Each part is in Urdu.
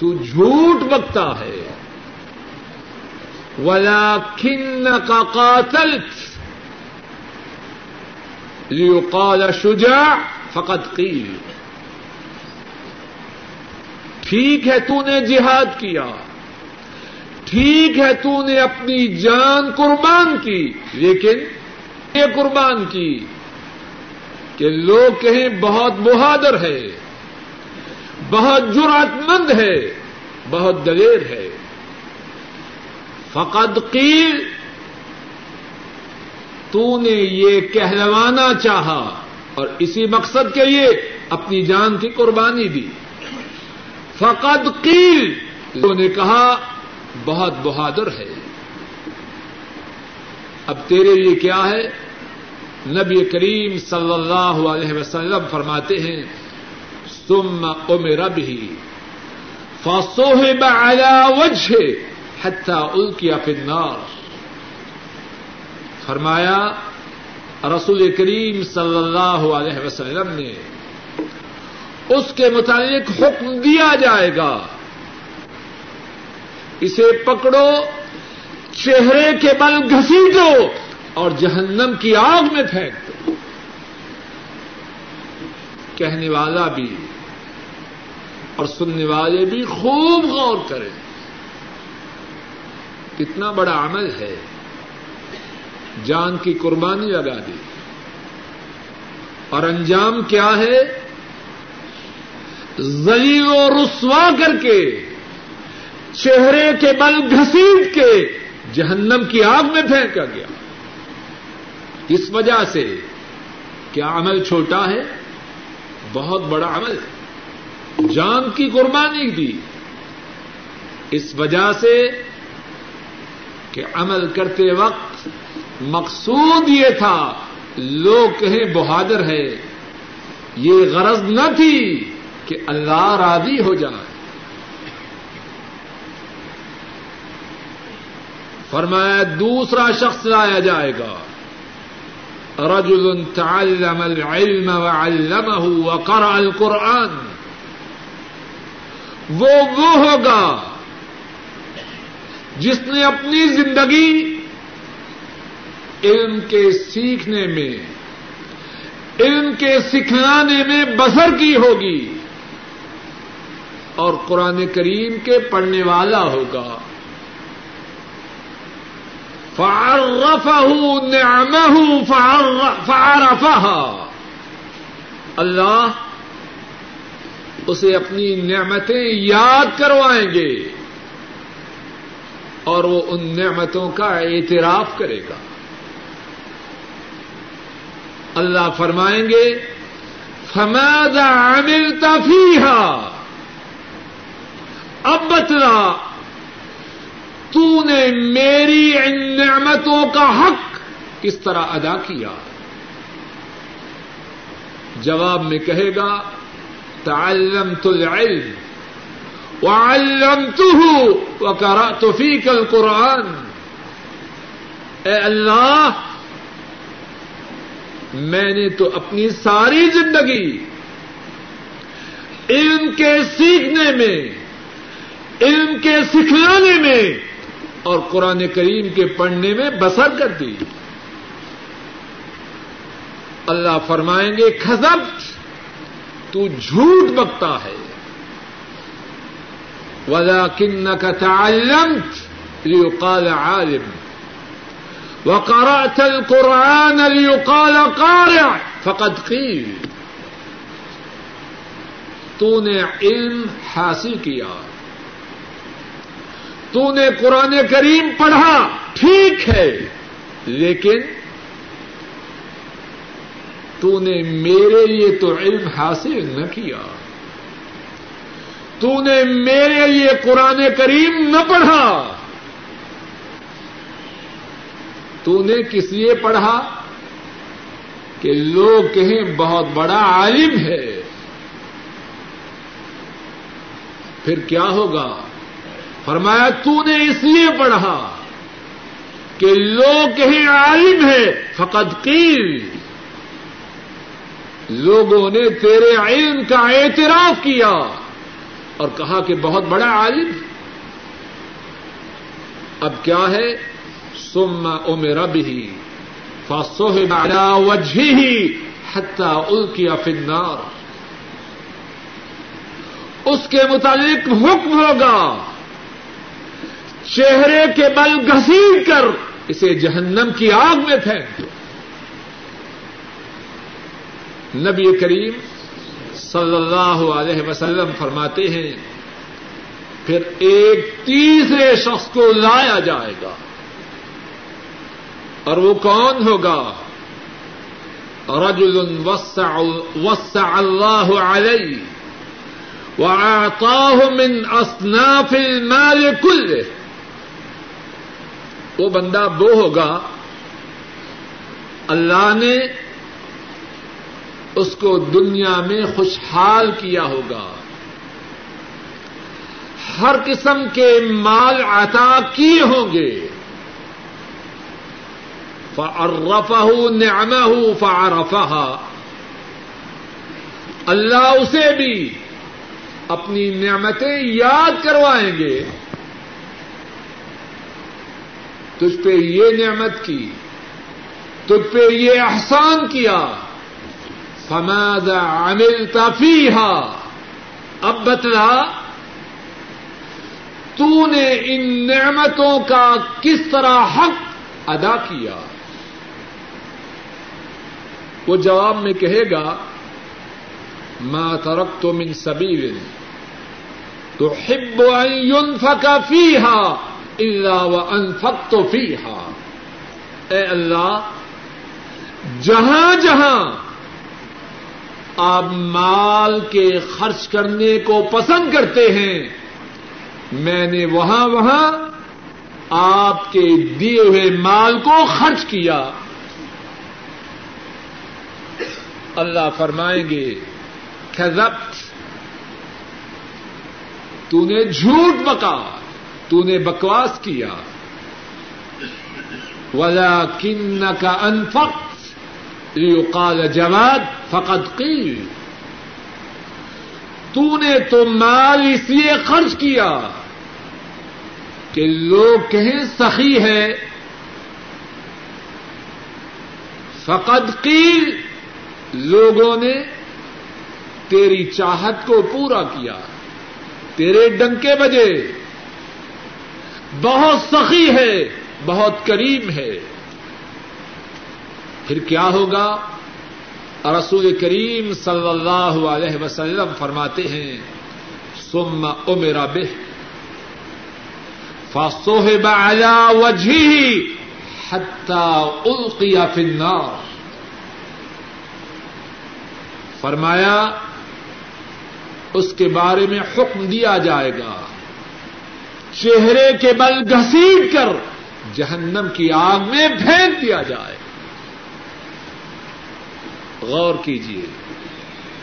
تو جھوٹ بکتا ہے۔ ولا کن کا قاتل لیقال شجاع فقط قیل ٹھیک ہے تو نے جہاد کیا۔ ٹھیک ہے تو نے اپنی جان قربان کی۔ لیکن یہ قربان کی کہ لوگ کہیں بہت بہادر ہے بہت جرات مند ہے، بہت دلیر ہے۔ فقط قیل تو نے یہ کہلوانا چاہا اور اسی مقصد کے لیے اپنی جان کی قربانی دی۔ فقط قیل تو نے کہا، بہت بہادر ہے۔ اب تیرے لیے کیا ہے؟ نبی کریم صلی اللہ علیہ وسلم فرماتے ہیں سم امر بھی فصوحب على وجه حتى القي في النار. فرمایا، رسول کریم صلی اللہ علیہ وسلم نے، اس کے متعلق حکم دیا جائے گا۔ اسے پکڑو، چہرے کے بل گھسیٹو اور جہنم کی آگ میں پھینک دو۔ کہنے والا بھی اور سننے والے بھی خوب غور کریں۔ کتنا بڑا عمل ہے۔ جان کی قربانی لگا دی۔ اور انجام کیا ہے؟ زلیل و رسوا کر کے، چہرے کے بل گھسیٹ کے جہنم کی آگ میں پھینکا گیا۔ اس وجہ سے کیا عمل چھوٹا ہے؟ بہت بڑا عمل ہے۔ جان کی قربانی دی۔ اس وجہ سے کہ عمل کرتے وقت مقصود یہ تھا، لوگ کہیں بہادر ہے یہ غرض نہ تھی کہ اللہ راضی ہو جائے۔ فرمایا، دوسرا شخص لایا جائے گا۔ رجل تعلم العلم وعلمه وقرأ القرآن۔ وہ وہ ہوگا جس نے اپنی زندگی علم کے سیکھنے میں، علم کے سکھلانے میں بسر کی ہوگی اور قرآن کریم کے پڑھنے والا ہوگا۔ فعرفه نعمه فعرفها اللہ اسے اپنی نعمتیں یاد کروائیں گے اور وہ ان نعمتوں کا اعتراف کرے گا۔ اللہ فرمائیں گے، فماذا عملت فيها؟ اب بتلا تو نے میری ان نعمتوں کا حق کس طرح ادا کیا؟ جواب میں کہے گا تعلمت العلم وعلمته وقرأت فيك القرآن. اے اللہ، میں نے تو اپنی ساری زندگی علم کے سیکھنے میں، علم کے سکھلانے میں اور قرآن کریم کے پڑھنے میں بسر کر دی۔ اللہ فرمائیں گے خزب تو جھوٹ بکتا ہے۔ ولا کن کا تعلمت لیقال عالم۔ وقرأت القرآن لیقال قارع۔ فقد قیل تو نے علم حاصل کیا۔ تو نے قرآن کریم پڑھا، ٹھیک ہے، لیکن تو نے میرے لیے تو علم حاصل نہ کیا۔ تو نے میرے لیے قرآن کریم نہ پڑھا۔ تو نے کس لیے پڑھا؟ کہ لوگ کہیں بہت بڑا عالم ہے۔ پھر کیا ہوگا؟ فرمایا، تو نے اس لیے پڑھا کہ لوگ کہیں عالم ہے فقط قیل۔ لوگوں نے تیرے علم کا اعتراف کیا اور کہا کہ بہت بڑا عالم اب کیا ہے؟ سم ام رب ہی فاسو وجہ ہی حتہ الکیا فنار اس کے متعلق حکم ہوگا۔ چہرے کے بل گھسیٹ کر اسے جہنم کی آگ میں پھینک دو۔ نبی کریم صلی اللہ علیہ وسلم فرماتے ہیں، پھر ایک تیسرے شخص کو لایا جائے گا۔ اور وہ کون ہوگا؟ رجل وسع اللہ علیہ وآتاه من اصناف المال كله وہ بندہ وہ ہوگا، اللہ نے اس کو دنیا میں خوشحال کیا ہوگا۔ ہر قسم کے مال عطا کیے ہوں گے۔ فعرفه نعمه فعرفها اللہ اسے بھی اپنی نعمتیں یاد کروائیں گے۔ تجھ پہ یہ نعمت کی، تجھ پہ یہ احسان کیا۔ فماد عمل تفیحا اب بتلا تو نے ان نعمتوں کا کس طرح حق ادا کیا؟ وہ جواب میں کہے گا، ما ترکت من سبیل تو ہب ينفق فيها الا وانفقت فيها۔ اے اللہ، جہاں جہاں آپ مال کے خرچ کرنے کو پسند کرتے ہیں میں نے وہاں وہاں آپ کے دیے ہوئے مال کو خرچ کیا اللہ فرمائیں گے، کذبت تو نے جھوٹ بکا تو نے بکواس کیا۔ ولا کن کا انفق یقال جواد فقط کی تو نے تو مال اس لیے خرچ کیا کہ لوگ کہیں سخی ہے۔ فقط قیل، لوگوں نے تیری چاہت کو پورا کیا، تیرے ڈنکے بجے۔ بہت سخی ہے، بہت کریم ہے۔ پھر کیا ہوگا؟ رسول کریم صلی اللہ علیہ وسلم فرماتے ہیں سم امرا بہ فاصوہب علی وجہی حتی القی فی النار۔ فرمایا، اس کے بارے میں حکم دیا جائے گا۔ چہرے کے بل گھسیٹ کر جہنم کی آگ میں پھینک دیا جائے۔ غور کیجیے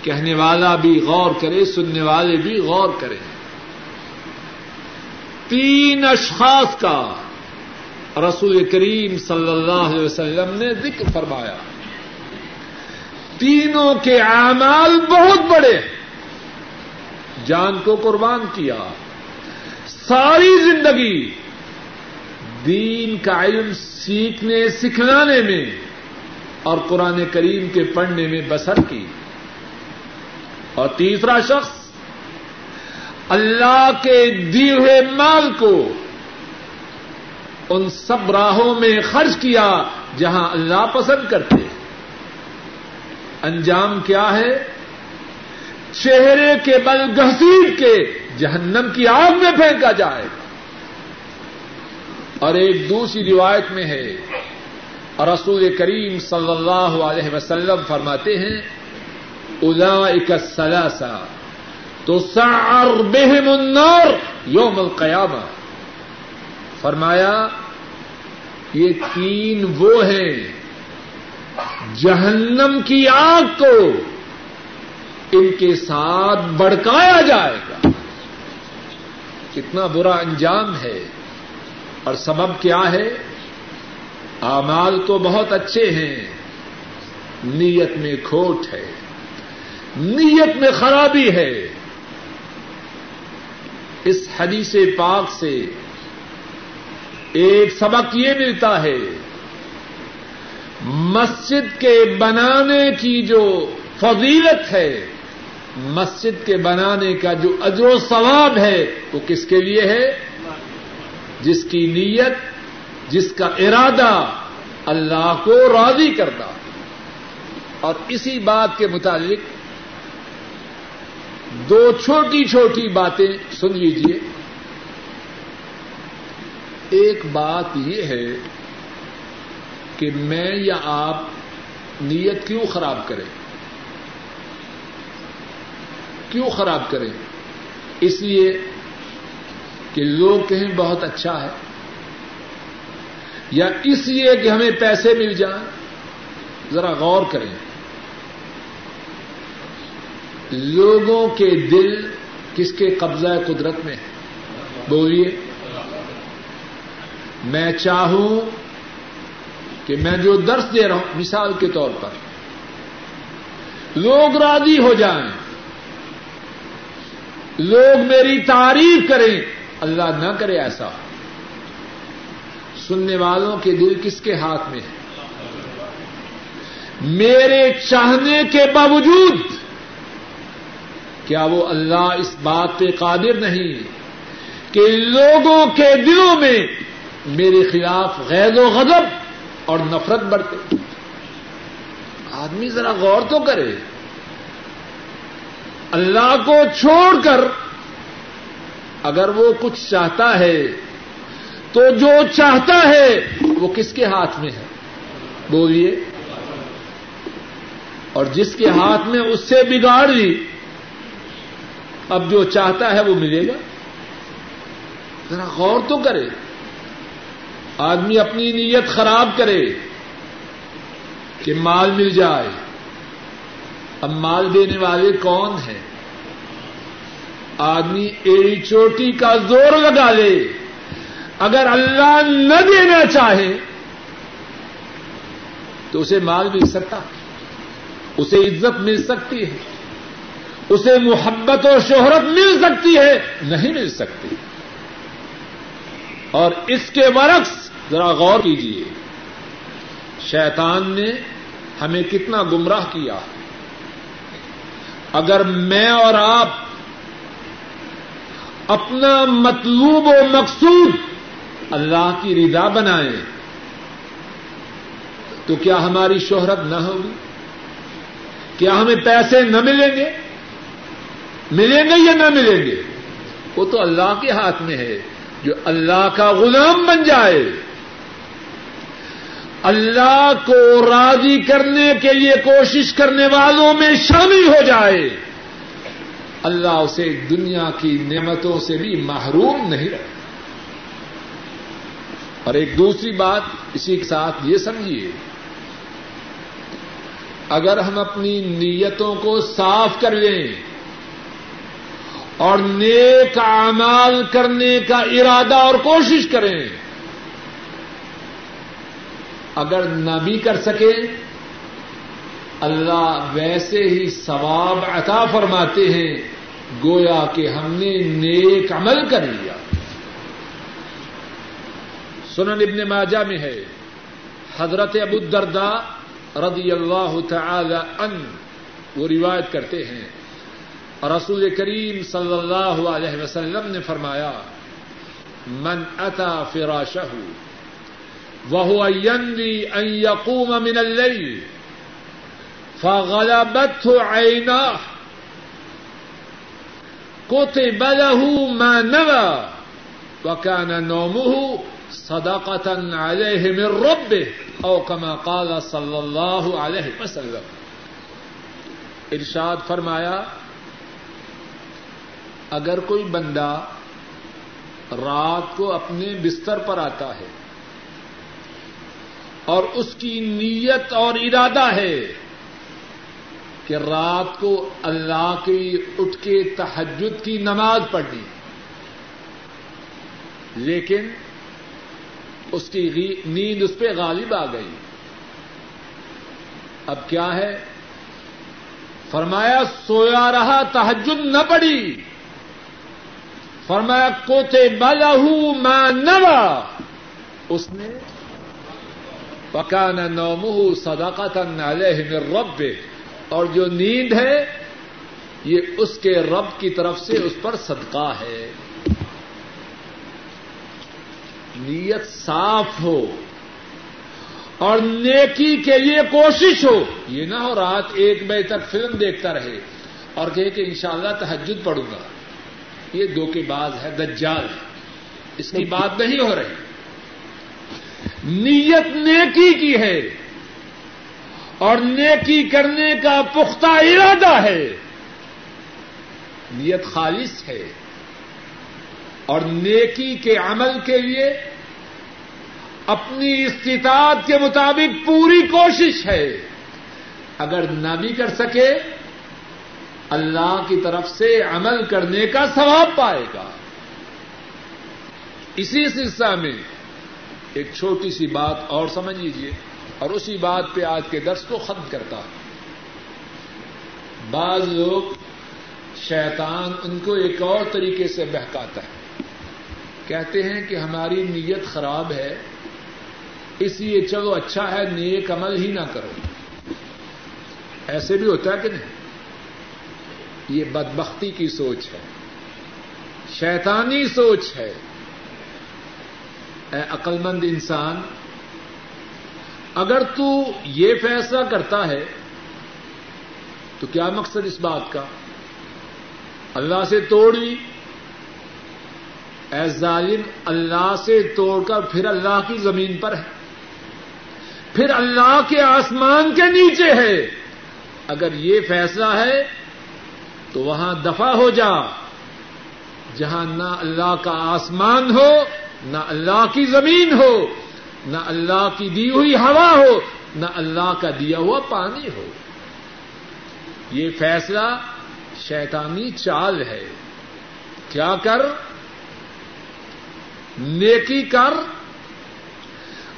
کہنے والا بھی غور کرے، سننے والے بھی غور کریں تین اشخاص کا رسول کریم صلی اللہ علیہ وسلم نے ذکر فرمایا۔ تینوں کے اعمال بہت بڑے۔ جان کو قربان کیا۔ ساری زندگی دین کا علم سیکھنے، سکھلانے میں اور قرآن کریم کے پڑھنے میں بسر کی۔ اور تیسرا شخص، اللہ کے دیے ہوئے مال کو ان سب راہوں میں خرچ کیا جہاں اللہ پسند کرتے۔ انجام کیا ہے؟ چہرے کے بل گھسیٹ کے جہنم کی آگ میں پھینکا جائے۔ گا اور ایک دوسری روایت میں ہے رسول کریم صلی اللہ علیہ وسلم فرماتے ہیں الا سلاسا تو سار بہم النار یوم القیامہ۔ فرمایا، یہ تین وہ ہیں جہنم کی آگ کو ان کے ساتھ بڑکایا جائے گا۔ کتنا برا انجام ہے۔ اور سبب کیا ہے؟ اعمال تو بہت اچھے ہیں، نیت میں کھوٹ ہے، نیت میں خرابی ہے۔ اس حدیث پاک سے ایک سبق یہ ملتا ہے، مسجد کے بنانے کی جو فضیلت ہے، مسجد کے بنانے کا جو اجر و ثواب ہے، وہ کس کے لیے ہے؟ جس کی نیت جس کا ارادہ اللہ کو راضی کرتا اور اسی بات کے متعلق دو چھوٹی چھوٹی باتیں سن لیجیے ایک بات یہ ہے کہ میں یا آپ نیت کیوں خراب کریں؟ کیوں خراب کریں؟ اس لیے کہ لوگ کہیں بہت اچھا ہے۔ یا اس لیے کہ ہمیں پیسے مل جائیں، ذرا غور کریں۔ لوگوں کے دل کس کے قبضہ قدرت میں؟ ہے بولیے۔ میں چاہوں کہ میں جو درس دے رہا ہوں، مثال کے طور پر، لوگ راضی ہو جائیں۔ لوگ میری تعریف کریں۔ اللہ نہ کرے ایسا۔ سننے والوں کے دل کس کے ہاتھ میں ہے؟ میرے چاہنے کے باوجود کیا وہ اللہ اس بات پہ قادر نہیں کہ لوگوں کے دلوں میں میرے خلاف غیر و غضب اور نفرت بڑھتے آدمی ذرا غور تو کرے۔ اللہ کو چھوڑ کر اگر وہ کچھ چاہتا ہے تو جو چاہتا ہے وہ کس کے ہاتھ میں ہے؟ بولیے۔ اور جس کے ہاتھ میں اس سے بگاڑ لی اب جو چاہتا ہے وہ ملے گا؟ ذرا غور تو کرے۔ آدمی اپنی نیت خراب کرے کہ مال مل جائے۔ اب مال دینے والے کون ہیں؟ آدمی ایڑی چوٹی کا زور لگا لے۔ اگر اللہ نہ دینا چاہے تو اسے مال مل سکتا اسے عزت مل سکتی ہے، اسے محبت اور شہرت مل سکتی ہے، نہیں مل سکتی۔ اور اس کے برعکس ذرا غور کیجیے شیطان نے ہمیں کتنا گمراہ کیا۔ اگر میں اور آپ اپنا مطلوب و مقصود اللہ کی رضا بنائیں تو کیا ہماری شہرت نہ ہوگی؟ کیا ہمیں پیسے نہ ملیں گے؟ ملیں گے یا نہ ملیں گے؟ وہ تو اللہ کے ہاتھ میں ہے، جو اللہ کا غلام بن جائے۔ اللہ کو راضی کرنے کے لیے کوشش کرنے والوں میں شامل ہو جائے۔ اللہ اسے دنیا کی نعمتوں سے بھی محروم نہیں رکھتا۔ اور ایک دوسری بات اسی کے ساتھ یہ سمجھیے، اگر ہم اپنی نیتوں کو صاف کر لیں اور نیک اعمال کرنے کا ارادہ اور کوشش کریں، اگر نہ بھی کر سکے اللہ ویسے ہی ثواب عطا فرماتے ہیں، گویا کہ ہم نے نیک عمل کر لیا۔ سنن ابن ماجہ میں ہے۔ حضرت ابو الدرداء رضی اللہ تعالی ان وہ روایت کرتے ہیں۔ رسول کریم صلی اللہ علیہ وسلم نے فرمایا، من اتا فراشہ وهو ينوي أن يقوم من الليل فغلبته عيناه كتب له ما نوى وكان نومه صدقة عليه من ربه أو كما قال صلى الله عليه وسلم۔ ارشاد فرمایا، اگر کوئی بندہ رات کو اپنے بستر پر آتا ہے اور اس کی نیت اور ارادہ ہے کہ رات کو اللہ کی اٹھ کے تحجد کی نماز پڑھنی، لیکن اس کی نیند اس پہ غالب آ گئی۔ اب کیا ہے؟ فرمایا، سویا رہا تحجد نہ پڑی۔ فرمایا، کوتے بلہ مانوا اس نے پکانا نومہ صداقت علیہ من رب اور جو نیند ہے، یہ اس کے رب کی طرف سے اس پر صدقہ ہے۔ نیت صاف ہو اور نیکی کے لیے کوشش ہو یہ نہ ہو رات ایک بجے تک فلم دیکھتا رہے اور کہے کہ انشاءاللہ تحجد پڑوں گا۔ یہ دو کے بعد ہے، دجال ہے۔ اس کی بات نہیں ہو رہی۔ نیت نیکی کی ہے اور نیکی کرنے کا پختہ ارادہ ہے۔ نیت خالص ہے۔ اور نیکی کے عمل کے لیے اپنی استطاعت کے مطابق پوری کوشش ہے۔ اگر نہ بھی کر سکے، اللہ کی طرف سے عمل کرنے کا ثواب پائے گا۔ اسی سلسلہ میں ایک چھوٹی سی بات اور سمجھ لیجیے اور اسی بات پہ آج کے درس کو ختم کرتا ہوں۔ بعض لوگ شیطان ان کو ایک اور طریقے سے بہکاتا ہے۔ کہتے ہیں کہ ہماری نیت خراب ہے، اس لیے چلو اچھا ہے، نیک عمل ہی نہ کرو۔ ایسے بھی ہوتا ہے کہ نہیں؟ یہ بدبختی کی سوچ ہے۔ شیطانی سوچ ہے۔ اے عقلمند انسان، اگر تو یہ فیصلہ کرتا ہے، تو کیا مقصد اس بات کا؟ اللہ سے توڑی اے ظالم، اللہ سے توڑ کر پھر اللہ کی زمین پر ہے۔ پھر اللہ کے آسمان کے نیچے ہے۔ اگر یہ فیصلہ ہے، تو وہاں دفع ہو جا۔ جہاں نہ اللہ کا آسمان ہو، نہ اللہ کی زمین ہو، نہ اللہ کی دی ہوئی ہوا ہو، نہ اللہ کا دیا ہوا پانی ہو۔ یہ فیصلہ شیطانی چال ہے۔ کیا کر؟ نیکی کر،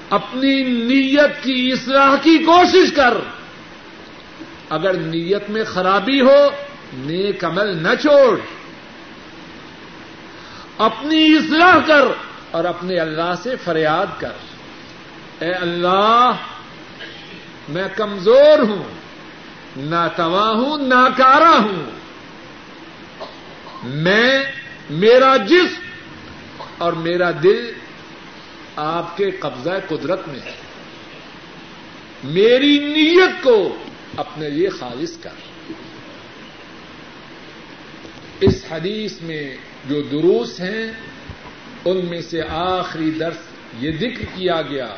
اپنی نیت کی اصلاح کی کوشش کر۔ اگر نیت میں خرابی ہو، نیک عمل نہ چھوڑ۔ اپنی اصلاح کر اور اپنے اللہ سے فریاد کر۔ اے اللہ، میں کمزور ہوں نہ توا ہوں ناکارا ہوں۔ میں، میرا جسم اور میرا دل آپ کے قبضہ قدرت میں ہے۔ میری نیت کو اپنے لیے خالص کر۔ اس حدیث میں جو دروس ہیں، ان میں سے آخری درس یہ ذکر کیا گیا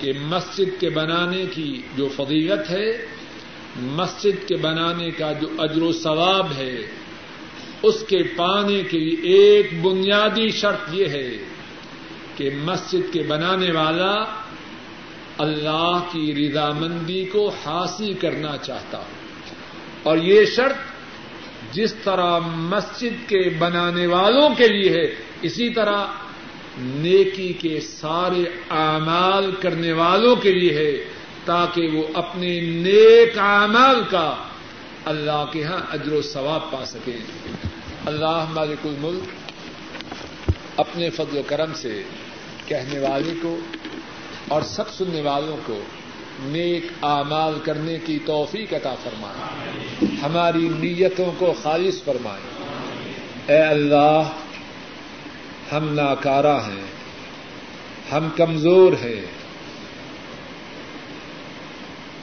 کہ مسجد کے بنانے کی جو فضیلت ہے، مسجد کے بنانے کا جو اجر و ثواب ہے اس کے پانے کے لیے ایک بنیادی شرط یہ ہے کہ مسجد کے بنانے والا اللہ کی رضامندی کو حاصل کرنا چاہتا اور یہ شرط جس طرح مسجد کے بنانے والوں کے لیے ہے، اسی طرح نیکی کے سارے اعمال کرنے والوں کے لیے ہے تاکہ وہ اپنے نیک اعمال کا اللہ کے ہاں اجر و ثواب پا سکے اللہ مالک الملک اپنے فضل و کرم سے کہنے والے کو اور سب سننے والوں کو نیک اعمال کرنے کی توفیق عطا فرمائے۔ ہماری نیتوں کو خالص فرمائے۔ اے اللہ، ہم ناکارا ہیں، ہم کمزور ہیں۔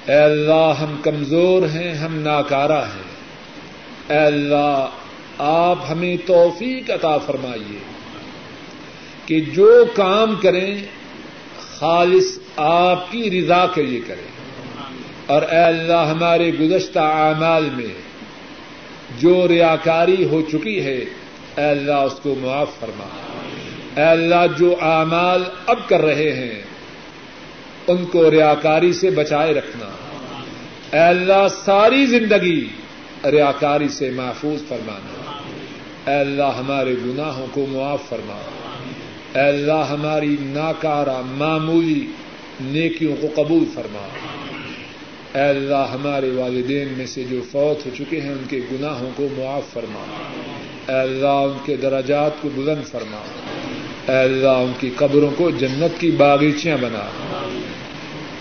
اے اللہ ہم کمزور ہیں، ہم ناکارا ہیں۔ اے اللہ، آپ ہمیں توفیق عطا فرمائیے کہ جو کام کریں، خالص آپ کی رضا کے لیے کریں۔ اور اے اللہ، ہمارے گزشتہ اعمال میں جو ریاکاری ہو چکی ہے، اے اللہ اس کو معاف فرما۔ اے اللہ، جو اعمال اب کر رہے ہیں ان کو ریاکاری سے بچائے رکھنا۔ اے اللہ، ساری زندگی ریاکاری سے محفوظ فرمانا۔ اے اللہ، ہمارے گناہوں کو معاف فرما۔ اے اللہ، ہماری ناکارہ، معمولی نیکیوں کو قبول فرما۔ اے اللہ، ہمارے والدین میں سے جو فوت ہو چکے ہیں، ان کے گناہوں کو معاف فرما۔ اے اللہ، ان کے دراجات کو بلند فرما۔ اے اللہ، ان کی قبروں کو جنت کی باغیچیاں بنا۔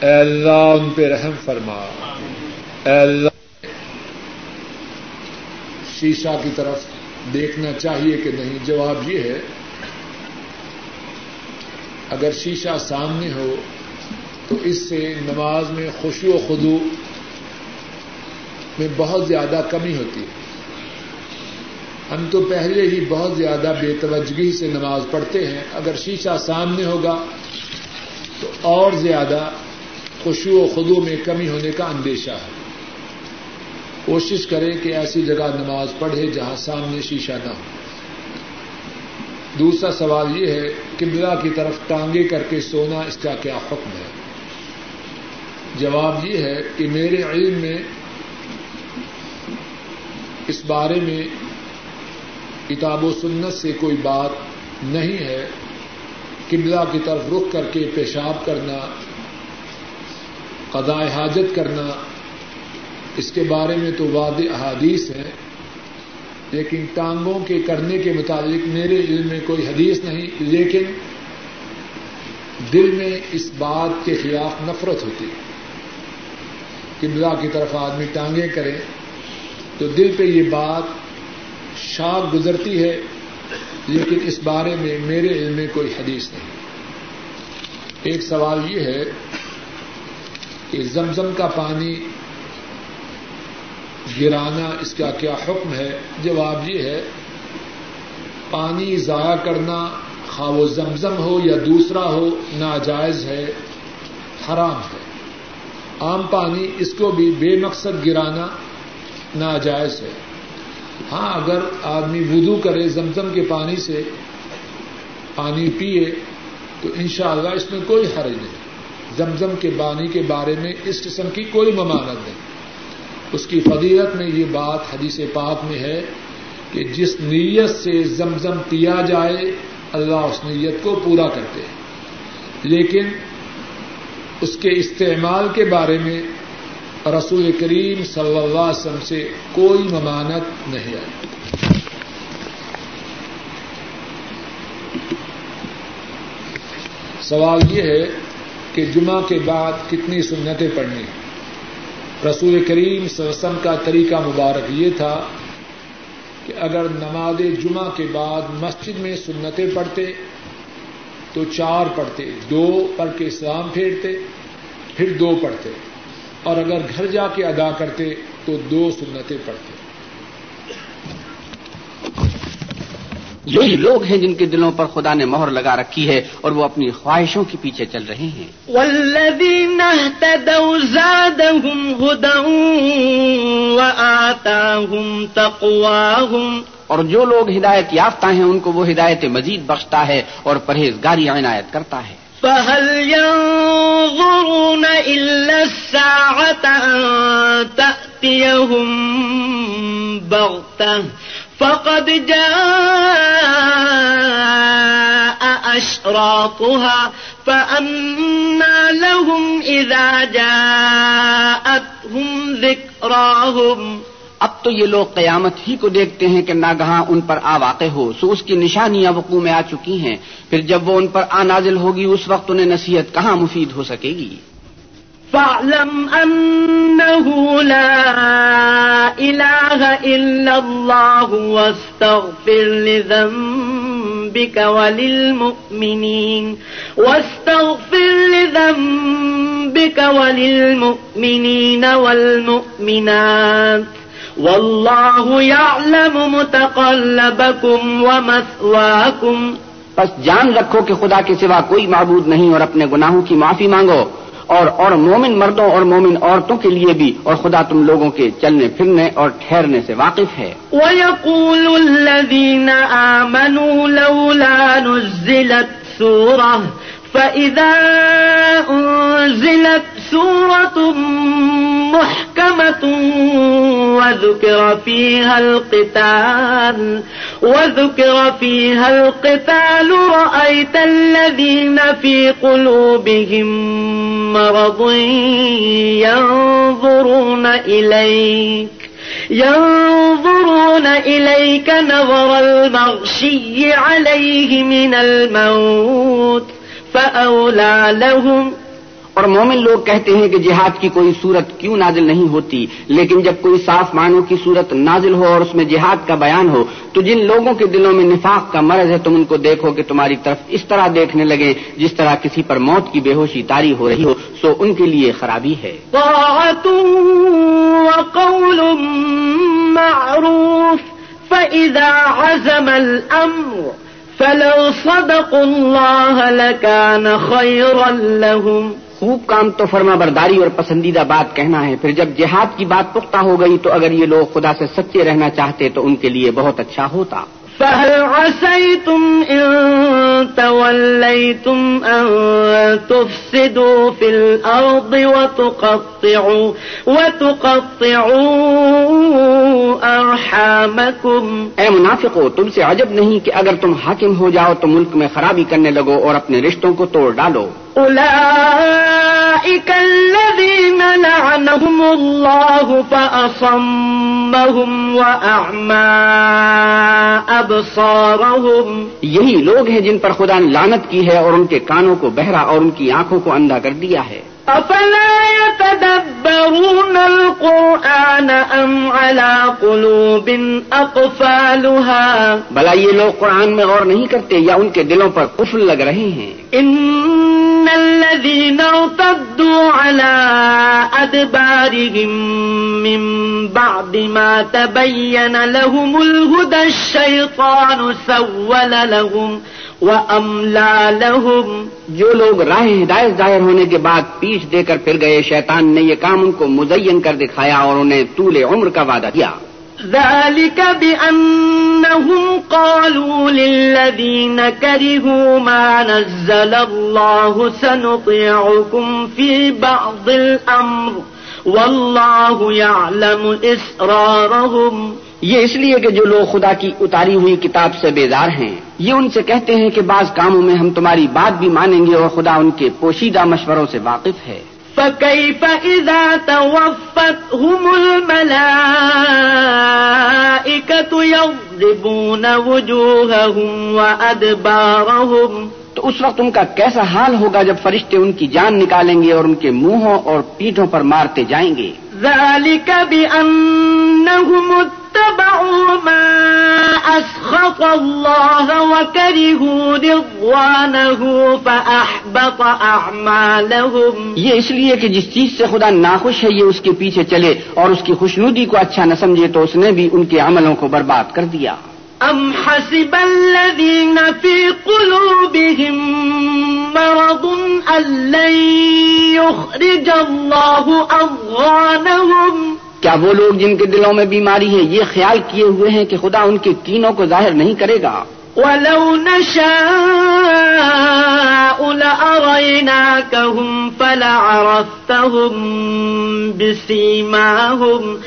اے اللہ ان پہ رحم فرما۔ اے اللہ۔ شیشہ کی طرف دیکھنا چاہیے کہ نہیں، جواب یہ ہے، اگر شیشہ سامنے ہو تو اس سے نماز میں خوشی و خدو میں بہت زیادہ کمی ہوتی ہے۔ ہم تو پہلے ہی بہت زیادہ بے توجگی سے نماز پڑھتے ہیں۔ اگر شیشہ سامنے ہوگا تو اور زیادہ خوشی و خدو میں کمی ہونے کا اندیشہ ہے۔ کوشش کرے کہ ایسی جگہ نماز پڑھے جہاں سامنے شیشہ نہ ہو۔ دوسرا سوال یہ ہے کہ کی طرف ٹانگے کر کے سونا اس کا کیا حکم ہے؟ جواب یہ ہے کہ میرے علم میں اس بارے میں کتاب و سنت سے کوئی بات نہیں ہے قبلہ کی طرف رخ کر کے پیشاب کرنا قضاء حاجت کرنا، اس کے بارے میں تو واد احادیث ہیں، لیکن ٹانگوں کے کرنے کے مطابق میرے علم میں کوئی حدیث نہیں، لیکن دل میں اس بات کے خلاف نفرت ہوتی ہے قبلہ کی طرف آدمی ٹانگیں کرے، تو دل پہ یہ بات شاخ گزرتی ہے، لیکن اس بارے میں میرے علم میں کوئی حدیث نہیں۔ ایک سوال یہ ہے کہ زمزم کا پانی گرانا اس کا کیا حکم ہے؟ جواب یہ ہے، پانی ضائع کرنا خواہ وہ زمزم ہو یا دوسرا ہو، ناجائز ہے، حرام ہے۔ عام پانی اس کو بھی بے مقصد گرانا ناجائز ہے۔ ہاں اگر آدمی وضو کرے زمزم کے پانی سے، پانی پیے، تو انشاءاللہ اس میں کوئی حرج نہیں۔ زمزم کے پانی کے بارے میں اس قسم کی کوئی ممانت نہیں۔ اس کی فضیلت میں یہ بات حدیث پاک میں ہے کہ جس نیت سے زمزم پیا جائے، اللہ اس نیت کو پورا کرتے ہیں۔ لیکن اس کے استعمال کے بارے میں رسول کریم صلی اللہ علیہ وسلم سے کوئی ممانت نہیں آئی۔ سوال یہ ہے کہ جمعہ کے بعد کتنی سنتیں پڑھنی۔ رسول کریم صلی کا طریقہ مبارک یہ تھا کہ اگر نماز جمعہ کے بعد مسجد میں سنتیں پڑھتے، تو چار پڑھتے، دو پڑھ کے اسلام پھیرتے، پھر دو پڑھتے، اور اگر گھر جا کے ادا کرتے، تو دو سنتیں پڑھتے۔ یہی لوگ ہیں جن کے دلوں پر خدا نے مہر لگا رکھی ہے اور وہ اپنی خواہشوں کے پیچھے چل رہے ہیں۔ والذین اهتدوا زادهم هدى وآتاهم تقواهم۔ اور جو لوگ ہدایت یافتہ ہیں ان کو وہ ہدایت مزید بخشتا ہے اور پرہیزگاری عنایت کرتا ہے۔ فهل ينظرون إلا الساعة أن تأتيهم بغتة فقد جاء أشراطها فأنا لهم إذا جاءتهم ذكراهم. اب تو یہ لوگ قیامت ہی کو دیکھتے ہیں کہ ناگہاں ان پر آ واقع ہو، سو اس کی نشانیاں وقوع میں آ چکی ہیں۔ پھر جب وہ ان پر آ نازل ہوگی، اس وقت انہیں نصیحت کہاں مفید ہو سکے گی؟ فاعلم انه لا اله الا الله واستغفر لذنبك وللمؤمنين، واستغفر لذنبك وللمؤمنين والمؤمنات. واللہ یعلم متقلبکم ومثواکم بس جان رکھو کہ خدا کے سوا کوئی معبود نہیں اور اپنے گناہوں کی معافی مانگو۔ اور اور مومن مردوں اور مومن عورتوں کے لیے بھی اور خدا تم لوگوں کے چلنے پھرنے اور ٹھہرنے سے واقف ہے۔ وَيَقُولُ الَّذِينَ آمَنُوا لَوْلَا نُزِّلَتْ سُورَةٌ فإذا أنزلت سورة محكمة وذكر فيها القتال وذكر فيها القتال رأيت الذين في قلوبهم مرض ينظرون إليك ينظرون إليك نظر المغشي عليه من الموت فأولى لهم۔ اور مومن لوگ کہتے ہیں کہ جہاد کی کوئی صورت کیوں نازل نہیں ہوتی، لیکن جب کوئی صاف معنوں کی صورت نازل ہو اور اس میں جہاد کا بیان ہو، تو جن لوگوں کے دلوں میں نفاق کا مرض ہے، تم ان کو دیکھو کہ تمہاری طرف اس طرح دیکھنے لگے جس طرح کسی پر موت کی بے ہوشی تاری ہو رہی ہو، سو ان کے لیے خرابی ہے۔ وقول معروف، فإذا عزم الأمر فلو صدق اللہ لکان خیرا لهم۔ خوب کام تو فرما برداری اور پسندیدہ بات کہنا ہے۔ پھر جب جہاد کی بات پختہ ہو گئی تو اگر یہ لوگ خدا سے سچے رہنا چاہتے تو ان کے لیے بہت اچھا ہوتا۔ فهل عسيتم إن توليتم أن تفسدوا في الأرض وتقطعوا, وتقطعوا أرحامكم؟ اے منافقو تم سے عجب نہیں کہ اگر تم حاکم ہو جاؤ تو ملک میں خرابی کرنے لگو اور اپنے رشتوں کو توڑ ڈالو۔ أولئك الذين لعنهم الله فأصمهم وأعمى أبصارهم. یہی لوگ ہیں جن پر خدا نے لانت کی ہے اور ان کے کانوں کو بہرا اور ان کی آنکھوں کو اندھا کر دیا ہے۔ أفلا يتدبرون القرآن أم على قلوب أقفالها؟ بلا یہ لوگ قرآن میں غور نہیں کرتے یا ان کے دلوں پر قفل لگ رہے ہیں؟ إن الذين ارتدوا على أدبارهم من بعد ما تبين لهم الهدى الشيطان سول لهم وأملى لهم جو لوگ راہ ہدایت ظاہر ہونے کے بعد پیچھ دے کر پھر گئے، شیطان نے یہ کام ان کو مزین کر دکھایا اور انہیں طول عمر کا وعدہ دیا۔ ذلك بأنهم قالوا للذين كرهوا ما نزل الله سنطيعكم في بعض الأمر والله يعلم إسرارهم۔ یہ اس لیے کہ جو لوگ خدا کی اتاری ہوئی کتاب سے بیدار ہیں یہ ان سے کہتے ہیں کہ بعض کاموں میں ہم تمہاری بات بھی مانیں گے اور خدا ان کے پوشیدہ مشوروں سے واقف ہے۔ فكيف إذا توفتهم الملائكة يضربون وجوههم وأدبارهم۔ تو اس وقت ان کا کیسا حال ہوگا جب فرشتے ان کی جان نکالیں گے اور ان کے منہوں اور پیٹھوں پر مارتے جائیں گے؟ ذلك بأنهم اتبعوا ما أسخط الله وكرهوا رضوانه فأحبط أعمالهم. یہ اس لیے کہ جس چیز سے خدا ناخوش ہے، یہ اس کے پیچھے چلے اور اس کی خوشنودی کو اچھا نہ سمجھے تو اس نے بھی ان کے عملوں کو برباد کر دیا۔ أم حسب الذين في قلوبهم مرض أن لن يخرج الله أضغانهم؟ کیا وہ لوگ جن کے دلوں میں بیماری ہے، یہ خیال کیے ہوئے ہیں کہ خدا ان کے کینوں کو ظاہر نہیں کرے گا۔ ولو نشاء لأريناكهم فلعرفتهم بسيماهم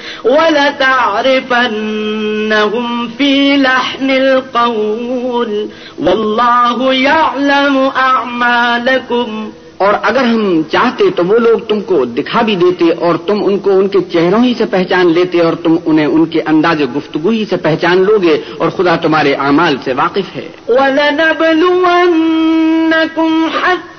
ولتعرفنهم في لحن القول والله يعلم أعمالكم اور اگر ہم چاہتے تو وہ لوگ تم کو دکھا بھی دیتے اور تم ان کو ان کے چہروں ہی سے پہچان لیتے اور تم انہیں ان کے انداز گفتگو ہی سے پہچان لوگے اور خدا تمہارے اعمال سے واقف ہے۔ وَلَنَبْلُوَنَّكُمْ حَتَّى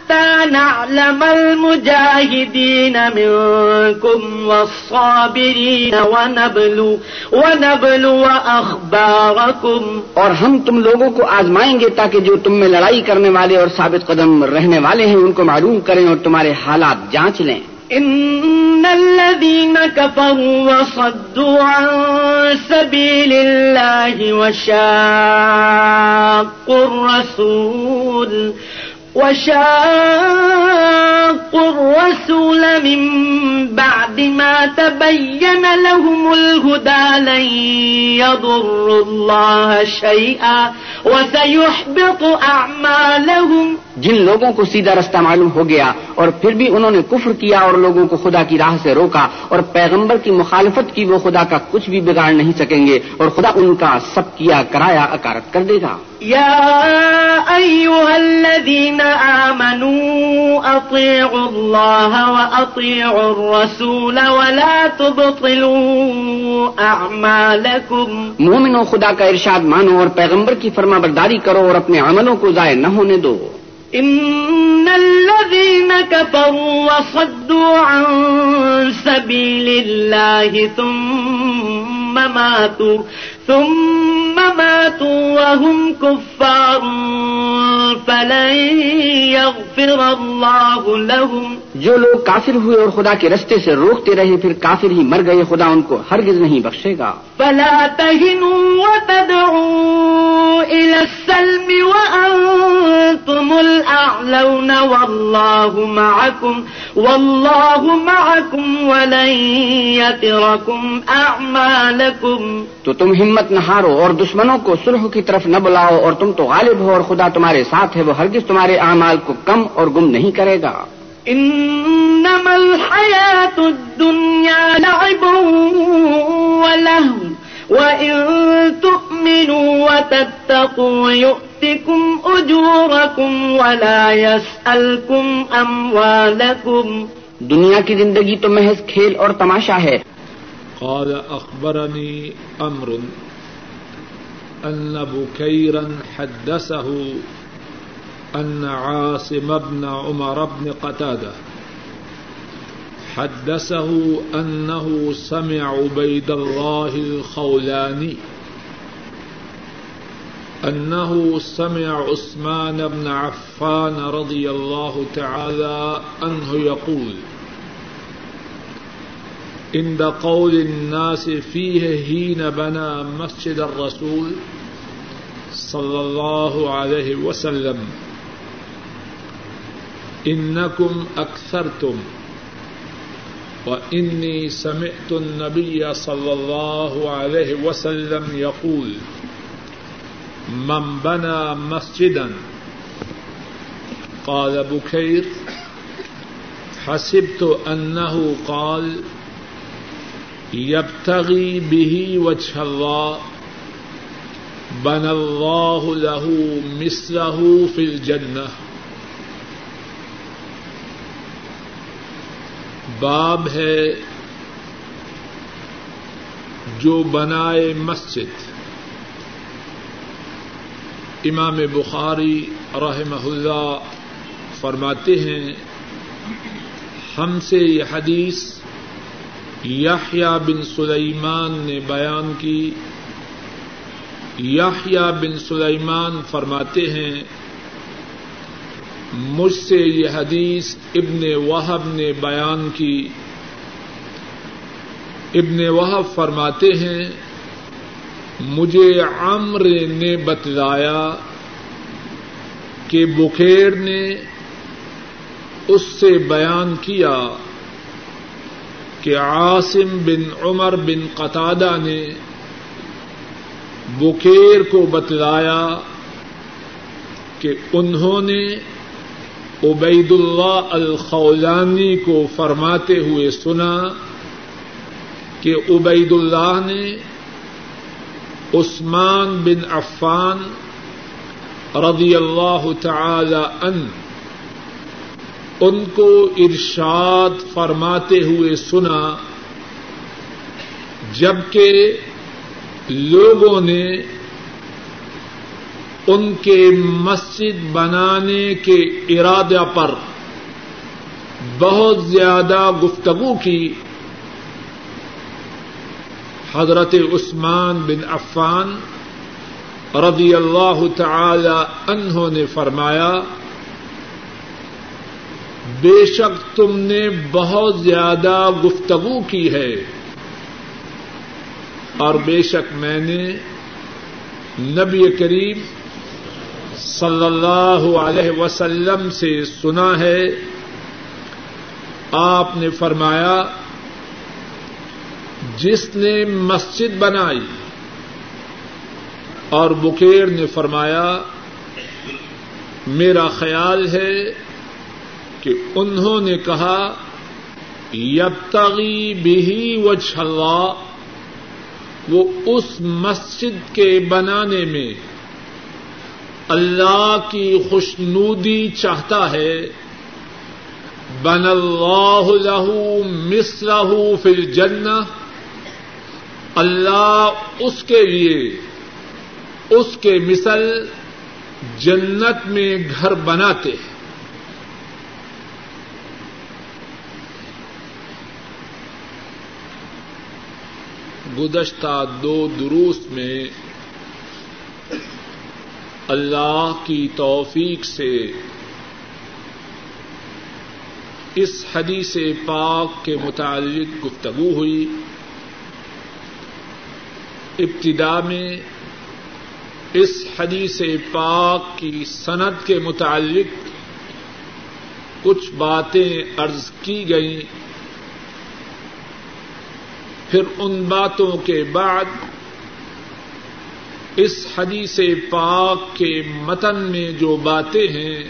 نعلم المجاهدين منكم والصابرين ونبلو ونبلو أخباركم. اور ہم تم لوگوں کو آزمائیں گے تاکہ جو تم میں لڑائی کرنے والے اور ثابت قدم رہنے والے ہیں ان کو معلوم کریں اور تمہارے حالات جانچ لیں۔ إن الذين كفروا وصدوا عن سبيل الله وشاقوا الرسول وشاقوا الرسول من بعد ما تبين لهم الهدى لن يضروا الله شيئا وسيحبط أعمالهم. جن لوگوں کو سیدھا رستہ معلوم ہو گیا اور پھر بھی انہوں نے کفر کیا اور لوگوں کو خدا کی راہ سے روکا اور پیغمبر کی مخالفت کی وہ خدا کا کچھ بھی بگاڑ نہیں سکیں گے اور خدا ان کا سب کیا کرایا اکارت کر دے گا۔ يا أيها الذين آمنوا أطيعوا الله وأطيعوا الرسول ولا تبطلوا أعمالكم. مومنو خدا کا ارشاد مانو اور پیغمبر کی فرما برداری کرو اور اپنے عملوں کو ضائع نہ ہونے دو۔ إن الذين كفروا وصدوا عن سبيل الله ثم ماتوا ثم ماتوا وهم كفار فلن يغفر الله لهم. جو لوگ کافر ہوئے اور خدا کے رستے سے روکتے رہے پھر کافر ہی مر گئے خدا ان کو ہرگز نہیں بخشے گا۔ فلا تهنوا وتدعوا إلى السلم وأنتم الأعلون والله معكم والله معكم ولن يتركم أعمالكم. تو تم ہمت نہ ہارو اور دشمنوں کو سلح کی طرف نہ بلاؤ اور تم تو غالب ہو اور خدا تمہارے ساتھ ہے وہ ہرگز تمہارے اعمال کو کم اور گم نہیں کرے گا۔ إنما الحياة الدنيا لعب ولهو وإن تؤمنوا وتتقوا يؤتكم أجوركم ولا يسألكم أموالكم۔ دنیا کی زندگی تو محض کھیل اور تماشا ہے۔ قال أخبرني أمر أن بكيرا حدثه أن عاصم بن عمر بن قتادة حدثه أنه سمع عبيد الله الخولاني أنه سمع عثمان بن عفان رضي الله تعالى عنه يقول عند قول الناس فيه حين بنى مسجد الرسول صلى الله عليه وسلم. انکم اکثرتم وانی سمعت النبی صلی اللہ علیہ وسلم یقول من بنا مسجدا قال بكير حسبت أنه قال يبتغي به وجه الله. بنى الله له مثله في الجنة. باب ہے جو بنائے مسجد. امام بخاری رحمہ اللہ فرماتے ہیں، ہم سے یہ حدیث یاحیا بن سلیمان نے بیان کی۔ یاحیا بن سلیمان فرماتے ہیں، مجھ سے یہ حدیث ابن وہب نے بیان کی۔ ابن وہب فرماتے ہیں، مجھے عمر نے بتلایا کہ بخیر نے اس سے بیان کیا۔ کہ عاصم بن عمر بن قطادہ نے بکیر کو بتلایا کہ انہوں نے عبید اللہ الخولانی کو فرماتے ہوئے سنا کہ عبید اللہ نے عثمان بن عفان رضی اللہ تعالی ان ان کو ارشاد فرماتے ہوئے سنا، جبکہ لوگوں نے ان کے مسجد بنانے کے ارادہ پر بہت زیادہ گفتگو کی۔ حضرت عثمان بن عفان رضی اللہ تعالی عنہ نے فرمایا بے شک تم نے بہت زیادہ گفتگو کی ہے اور بے شک میں نے نبی کریم صلی اللہ علیہ وسلم سے سنا ہے۔ آپ نے فرمایا، جس نے مسجد بنائی اور بکیر نے فرمایا، میرا خیال ہے کہ انہوں نے کہا، یبتغی بھی و وہ اس مسجد کے بنانے میں اللہ کی خوشنودی چاہتا ہے۔ بن اللہ له مصرہ فی الجنہ، اللہ اس کے لیے، اس کے مثل جنت میں گھر بناتے ہیں۔ گزشتہ دو دروس میں اللہ کی توفیق سے اس حدیث پاک کے متعلق گفتگو ہوئی۔ ابتدا میں اس حدیث پاک کی صنعت کے متعلق کچھ باتیں عرض کی گئیں۔ پھر ان باتوں کے بعد اس حدیث پاک کے متن میں جو باتیں ہیں،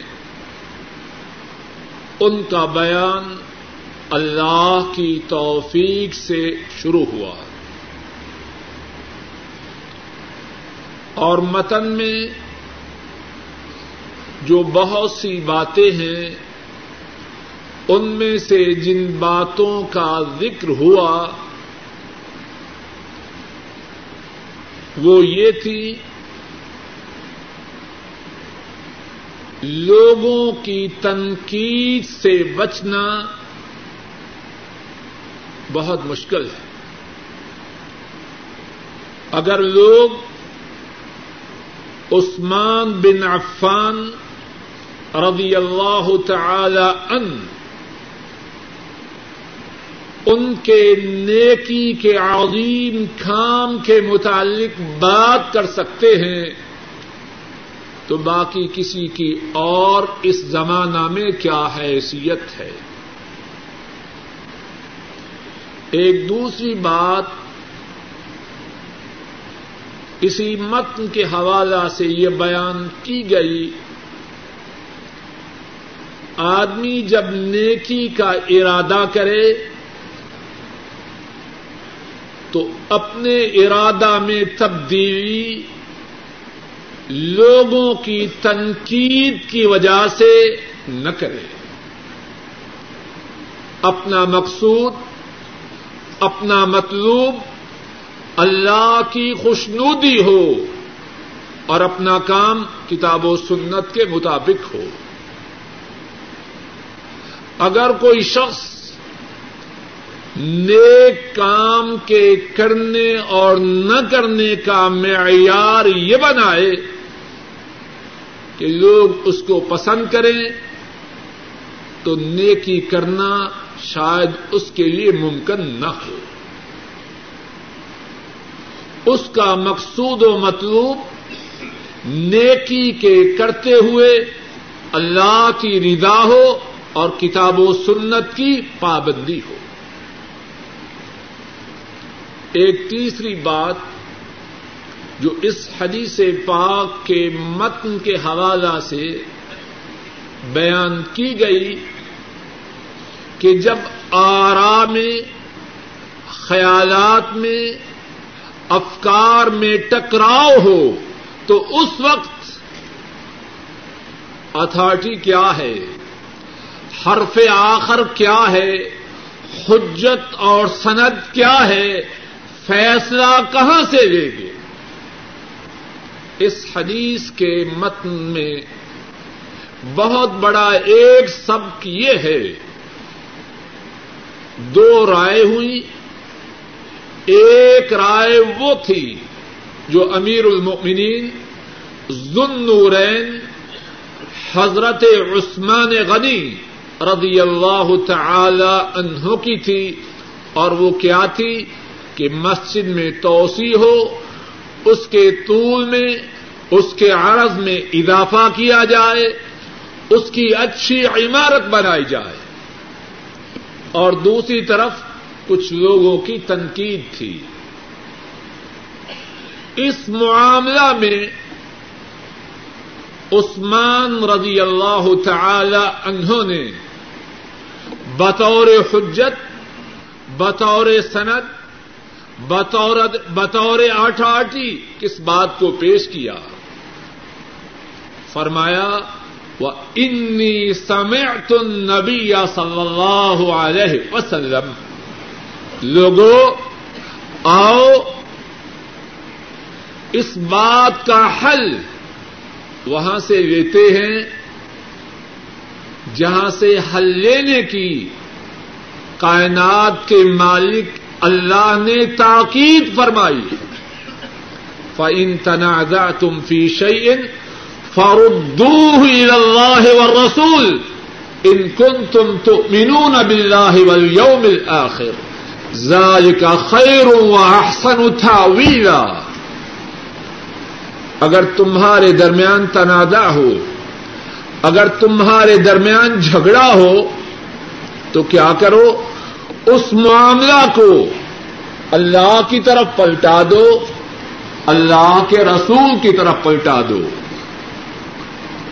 ان کا بیان اللہ کی توفیق سے شروع ہوا۔ اور متن میں جو بہت سی باتیں ہیں، ان میں سے جن باتوں کا ذکر ہوا وہ یہ تھی، لوگوں کی تنقید سے بچنا بہت مشکل ہے۔ اگر لوگ عثمان بن عفان رضی اللہ تعالی ان ان کے نیکی کے عظیم کام کے متعلق بات کر سکتے ہیں، تو باقی کسی کی اور اس زمانہ میں کیا حیثیت ہے؟ ایک دوسری بات، اسی متن کے حوالہ سے یہ بیان کی گئی، آدمی جب نیکی کا ارادہ کرے تو اپنے ارادہ میں تبدیلی لوگوں کی تنقید کی وجہ سے نہ کرے۔ اپنا مقصود، اپنا مطلوب اللہ کی خوشنودی ہو اور اپنا کام کتاب و سنت کے مطابق ہو۔ اگر کوئی شخص نیک کام کے کرنے اور نہ کرنے کا معیار یہ بنائے کہ لوگ اس کو پسند کریں، تو نیکی کرنا شاید اس کے لیے ممکن نہ ہو۔ اس کا مقصود و مطلوب نیکی کے کرتے ہوئے اللہ کی رضا ہو اور کتاب و سنت کی پابندی ہو۔ ایک تیسری بات جو اس حدیث پاک کے متن کے حوالہ سے بیان کی گئی کہ جب آرا میں خیالات میں افکار میں ٹکراؤ ہو تو اس وقت اتارٹی کیا ہے؟ حرف آخر کیا ہے؟ حجت اور سند کیا ہے؟ فیصلہ کہاں سے لے گے؟ اس حدیث کے متن میں بہت بڑا ایک سبق یہ ہے، دو رائے ہوئی، ایک رائے وہ تھی جو امیر المؤمنین ذن نورین حضرت عثمان غنی رضی اللہ تعالی عنہ کی تھی اور وہ کیا تھی؟ کہ مسجد میں توسیع ہو، اس کے طول میں، اس کے عرض میں اضافہ کیا جائے، اس کی اچھی عمارت بنائی جائے۔ اور دوسری طرف کچھ لوگوں کی تنقید تھی۔ اس معاملہ میں عثمان رضی اللہ تعالی عنہ نے بطور حجت، بطور سند بطور بطور آٹھاٹی کس بات کو پیش کیا؟ فرمایا وہ انی سمعت النبی صلی اللہ علیہ وسلم لوگوں آؤ، اس بات کا حل وہاں سے لیتے ہیں، جہاں سے حل لینے کی کائنات کے مالک اللہ نے تاکید فرمائی۔ فَإِن تَنَعْزَعْتُمْ فِي شَيْءٍ فَرُدُّوهُ إِلَى اللَّهِ وَالرَّسُولِ إِن كُنتُمْ تُؤْمِنُونَ بِاللَّهِ وَالْيَوْمِ الْآخِرِ ذَلِكَ خَيْرٌ وَأَحْسَنُ تَأْوِيلًا۔ اگر تمہارے درمیان تنازع ہو، اگر تمہارے درمیان جھگڑا ہو، تو کیا کرو؟ اس معاملہ کو اللہ کی طرف پلٹا دو، اللہ کے رسول کی طرف پلٹا دو۔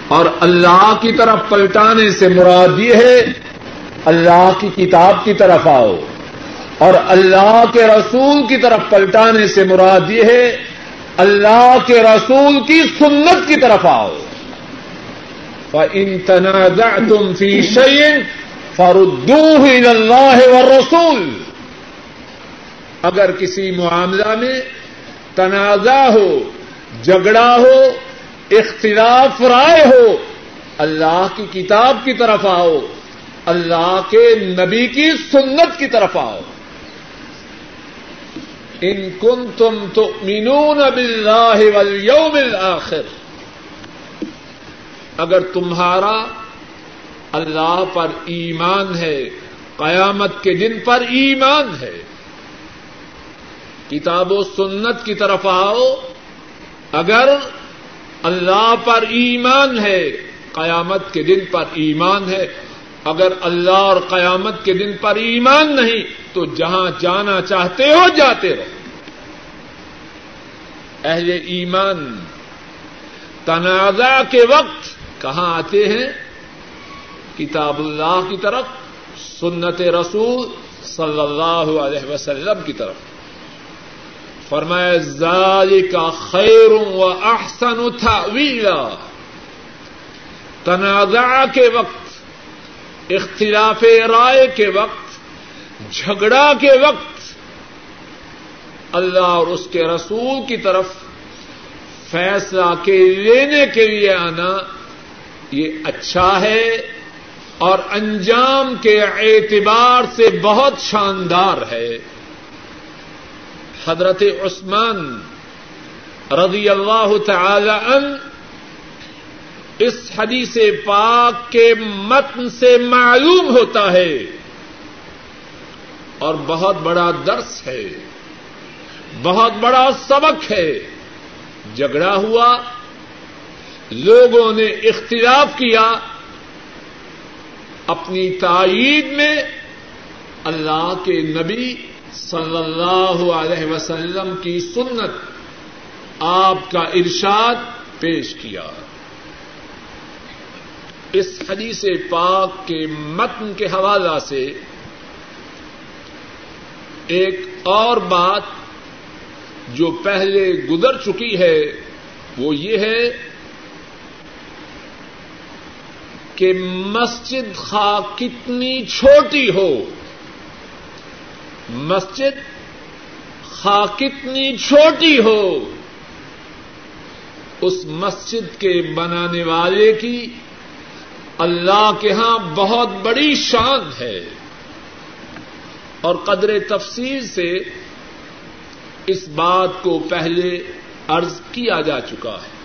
اور اللہ کی طرف پلٹانے سے مراد یہ ہے، اللہ کی کتاب کی طرف آؤ۔ اور اللہ کے رسول کی طرف پلٹانے سے مراد یہ ہے، اللہ کے رسول کی سنت کی طرف آؤ۔ ان تنازع تم فی شعین فردو اللہ و رسول اگر کسی معاملہ میں تنازع ہو، جھگڑا ہو، اختلاف رائے ہو، اللہ کی کتاب کی طرف آؤ، اللہ کے نبی کی سنت کی طرف آؤ۔ ان کن تم تو مینون بلّہ ولیوم آخر اگر تمہارا اللہ پر ایمان ہے، قیامت کے دن پر ایمان ہے۔ کتاب و سنت کی طرف آؤ، اگر اللہ پر ایمان ہے، قیامت کے دن پر ایمان ہے۔ اگر اللہ اور قیامت کے دن پر ایمان نہیں، تو جہاں جانا چاہتے ہو، جاتے رہو۔ اہل ایمان، تنازع کے وقت کہاں آتے ہیں؟ کتاب اللہ کی طرف، سنت رسول صلی اللہ علیہ وسلم کی طرف۔ فرمایا، ذالک کا خیر و احسن تھا تنازع کے وقت، اختلاف رائے کے وقت، جھگڑا کے وقت، اللہ اور اس کے رسول کی طرف فیصلہ کے لینے کے لیے آنا، یہ اچھا ہے۔ اور انجام کے اعتبار سے بہت شاندار ہے۔ حضرت عثمان رضی اللہ تعالی عنہ اس حدیث پاک کے متن سے معلوم ہوتا ہے۔ اور بہت بڑا درس ہے۔ بہت بڑا سبق ہے۔ جھگڑا ہوا۔ لوگوں نے اختلاف کیا۔ اپنی تائید میں اللہ کے نبی صلی اللہ علیہ وسلم کی سنت آپ کا ارشاد پیش کیا۔ اس حدیث پاک کے متن کے حوالہ سے ایک اور بات جو پہلے گزر چکی ہے وہ یہ ہے کہ مسجد خواہ کتنی چھوٹی ہو۔ مسجد خواہ کتنی چھوٹی ہو۔ اس مسجد کے بنانے والے کی اللہ کے ہاں بہت بڑی شان ہے۔ اور قدر تفصیل سے اس بات کو پہلے عرض کیا جا چکا ہے۔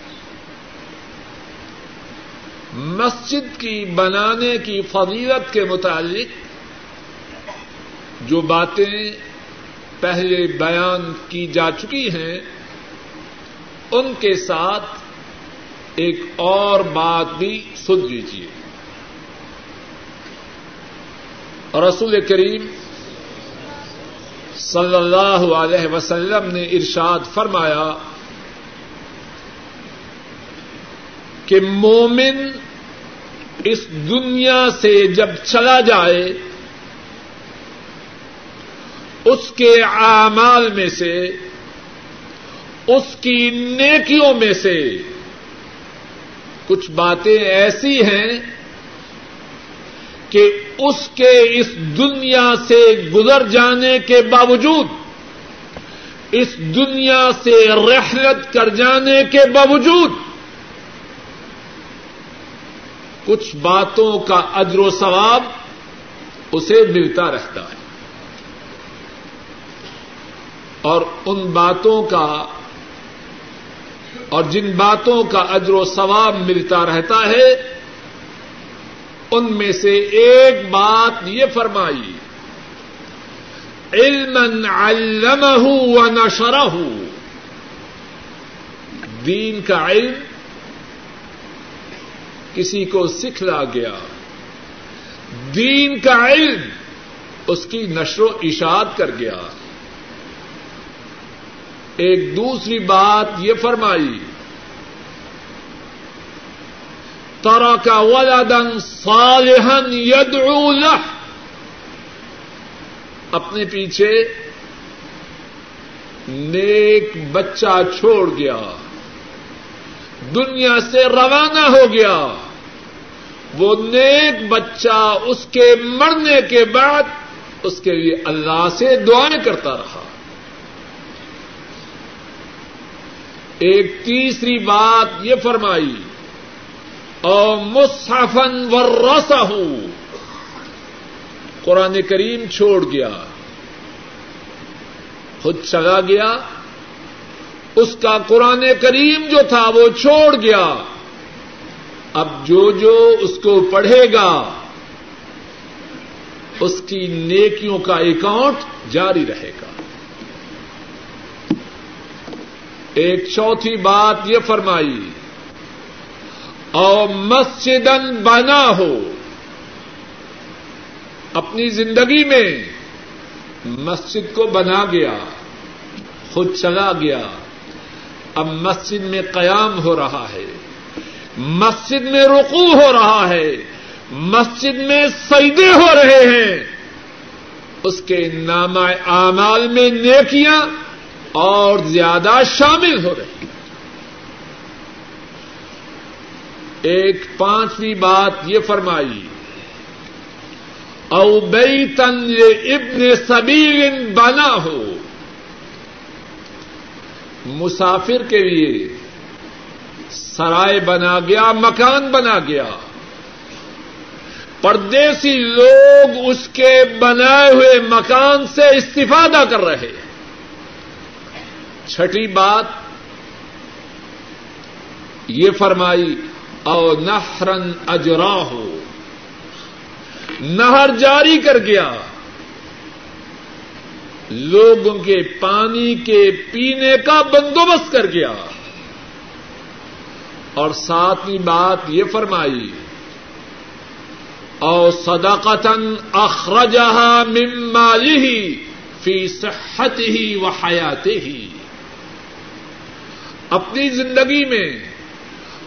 مسجد کی بنانے کی فضیلت کے متعلق جو باتیں پہلے بیان کی جا چکی ہیں، ان کے ساتھ ایک اور بات بھی سن لیجیے رسول کریم صلی اللہ علیہ وسلم نے ارشاد فرمایا کہ مومن اس دنیا سے جب چلا جائے، اس کے اعمال میں سے، اس کی نیکیوں میں سے کچھ باتیں ایسی ہیں کہ اس کے اس دنیا سے گزر جانے کے باوجود، اس دنیا سے رحلت کر جانے کے باوجود کچھ باتوں کا اجر و ثواب اسے ملتا رہتا ہے۔ اور ان باتوں کا اور جن باتوں کا اجر و ثواب ملتا رہتا ہے، ان میں سے ایک بات یہ فرمائی علم علمہ و نشرہ دین کا علم کسی کو سکھلا گیا۔ دین کا علم اس کی نشر و اشاعت کر گیا۔ ایک دوسری بات یہ فرمائی ترا کا ولدن صالحن یدعو له۔ اپنے پیچھے نیک بچہ چھوڑ گیا۔ دنیا سے روانہ ہو گیا۔ وہ نیک بچہ اس کے مرنے کے بعد اس کے لیے اللہ سے دعائیں کرتا رہا۔ ایک تیسری بات یہ فرمائی اور مصحفن ورسہ ہوں قرآن کریم چھوڑ گیا، خود چلا گیا اس کا قرآن کریم جو تھا وہ چھوڑ گیا۔ اب جو جو اس کو پڑھے گا، اس کی نیکیوں کا اکاؤنٹ جاری رہے گا۔ ایک چوتھی بات یہ فرمائی، اور مسجد بنا ہو۔ اپنی زندگی میں مسجد کو بنا گیا، خود چلا گیا۔ اب مسجد میں قیام ہو رہا ہے۔ مسجد میں رقو ہو رہا ہے۔ مسجد میں سجدے ہو رہے ہیں۔ اس کے نام اعمال میں نیکیاں اور زیادہ شامل ہو رہی ہیں۔ ایک پانچویں بات یہ فرمائی، او بئی تن ابن سبیل بنا ہو مسافر کے لیے سرائے بنا گیا، مکان بنا گیا۔ پردیسی لوگ اس کے بنائے ہوئے مکان سے استفادہ کر رہے چھٹی بات یہ فرمائی، او نہرن اجرا ہو نہر جاری کر گیا۔ لوگوں کے پانی کے پینے کا بندوبست کر گیا اور ساتویں بات یہ فرمائی، او صداقتن اخرجہ ممالی ہی فی صحت ہی و حیات ہی اپنی زندگی میں،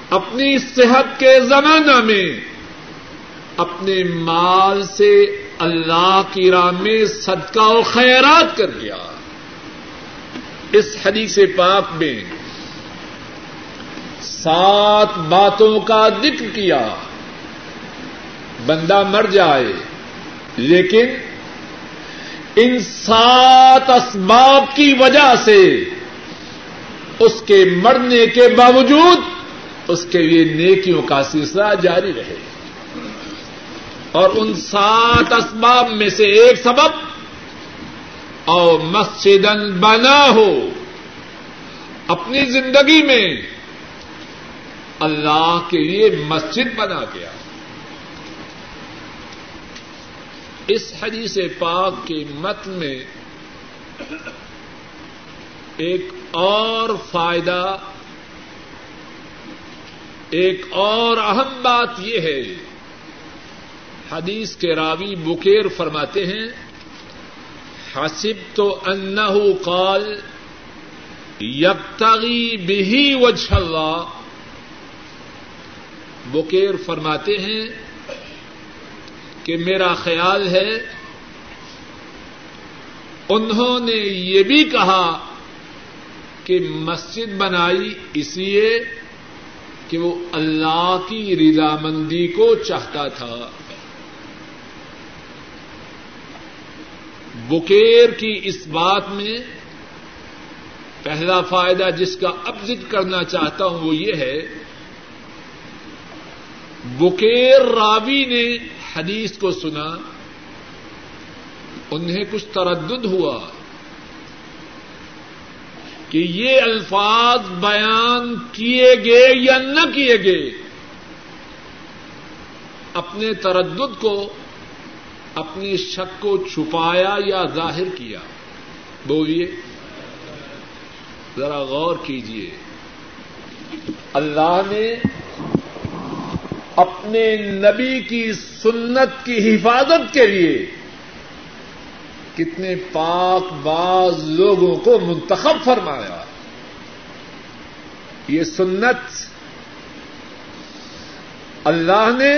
اپنی صحت کے زمانہ میں، اپنے مال سے اللہ کی راہ میں صدقہ و خیرات کر گیا اس حدیث پاک میں سات باتوں کا ذکر کیا۔ بندہ مر جائے، لیکن ان سات اسباب کی وجہ سے اس کے مرنے کے باوجود اس کے لیے نیکیوں کا سلسلہ جاری رہے۔ اور ان سات اسباب میں سے ایک سبب اور مسجد بنا ہو اپنی زندگی میں اللہ کے لیے مسجد بنا گیا اس حدیث پاک کے مت میں ایک اور فائدہ، ایک اور اہم بات یہ ہے حدیث کے راوی بکیر فرماتے ہیں حسب تو انہ قال، یبتغی بھی وجہ اللہ۔ بکیر فرماتے ہیں کہ میرا خیال ہے، انہوں نے یہ بھی کہا کہ مسجد بنائی اس لیے کہ وہ اللہ کی رضامندی کو چاہتا تھا۔ بکیر کی اس بات میں پہلا فائدہ جس کا اب ذکر کرنا چاہتا ہوں وہ یہ ہے، بکیر راوی نے حدیث کو سنا، انہیں کچھ تردد ہوا کہ یہ الفاظ بیان کیے گئے یا نہ کیے گئے، اپنے تردد کو اپنی شک کو چھپایا یا ظاہر کیا؟ بولیے، ذرا غور کیجیے اللہ نے اپنے نبی کی سنت کی حفاظت کے لیے کتنے پاک باز لوگوں کو منتخب فرمایا۔ یہ سنت اللہ نے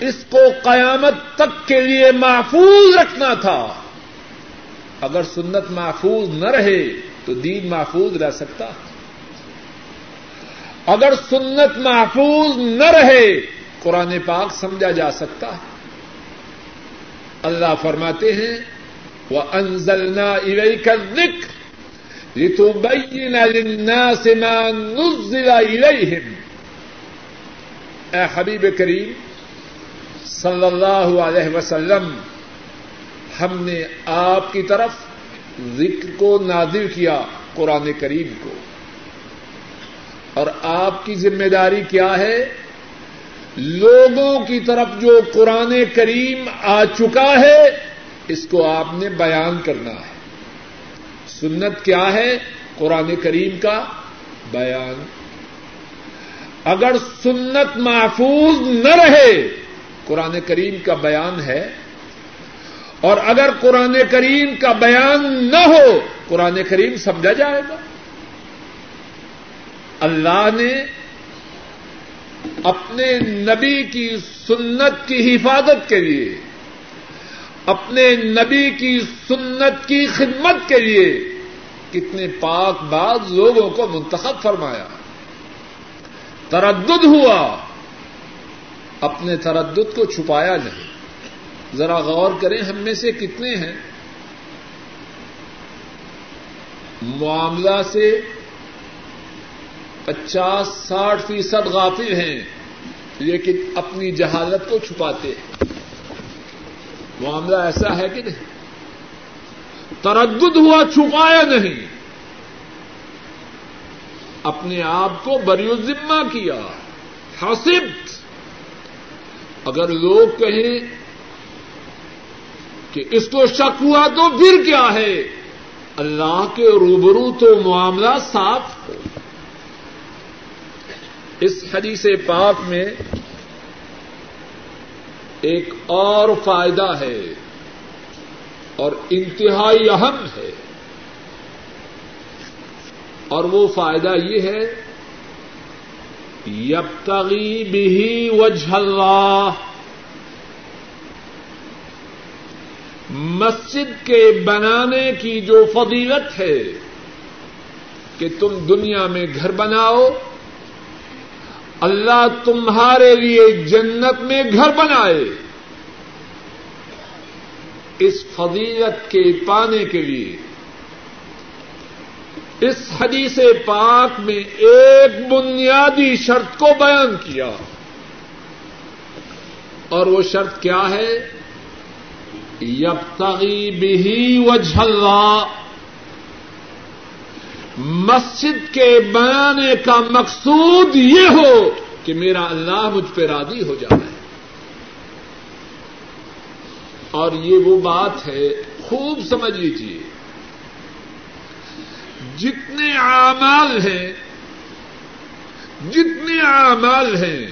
اس کو قیامت تک کے لیے محفوظ رکھنا تھا۔ اگر سنت محفوظ نہ رہے تو دین محفوظ رہ سکتا۔ اگر سنت محفوظ نہ رہے، قرآن پاک سمجھا جا سکتا۔ ہے اللہ فرماتے ہیں وہ انزلنا ارئی کا ذکر ریتو للناس ما نزل الیہم اے حبیب کریم صلی اللہ علیہ وسلم، ہم نے آپ کی طرف ذکر کو نازل کیا قرآن کریم کو۔ اور آپ کی ذمہ داری کیا ہے؟ لوگوں کی طرف جو قرآن کریم آ چکا ہے، اس کو آپ نے بیان کرنا ہے۔ سنت کیا ہے؟ قرآن کریم کا بیان۔ اگر سنت محفوظ نہ رہے قرآن کریم کا بیان ہے اور اگر قرآن کریم کا بیان نہ ہو، قرآن کریم سمجھا جائے گا۔ اللہ نے اپنے نبی کی سنت کی حفاظت کے لیے، اپنے نبی کی سنت کی خدمت کے لیے کتنے پاک باز لوگوں کو منتخب فرمایا۔ تردد ہوا۔ اپنے تردد کو چھپایا نہیں۔ ذرا غور کریں ہم میں سے کتنے ہیں۔ معاملہ سے پچاس ساٹھ فیصد غافل ہیں، لیکن اپنی جہالت کو چھپاتے ہیں۔ معاملہ ایسا ہے کہ نہیں۔ تردد ہوا، چھپایا نہیں۔ اپنے آپ کو بری ذمہ کیا۔ حاصب اگر لوگ کہیں کہ اس کو شک ہوا تو پھر کیا ہے؟ اللہ کے روبرو تو معاملہ صاف ہو۔ اس حدیث پاک میں ایک اور فائدہ ہے اور انتہائی اہم ہے۔ اور وہ فائدہ یہ ہے یبتغی بھی وجہ اللہ۔ مسجد کے بنانے کی جو فضیلت ہے کہ تم دنیا میں گھر بناؤ، اللہ تمہارے لیے جنت میں گھر بنائے۔ اس فضیلت کے پانے کے لیے اس حدیث پاک میں ایک بنیادی شرط کو بیان کیا۔ اور وہ شرط کیا ہے؟ یبتغی بھی وجہ اللہ۔ مسجد کے بنانے کا مقصود یہ ہو کہ میرا اللہ مجھ پہ راضی ہو جائے اور یہ وہ بات ہے، خوب سمجھ لیجیے جتنے اعمال ہیں، جتنے اعمال ہیں،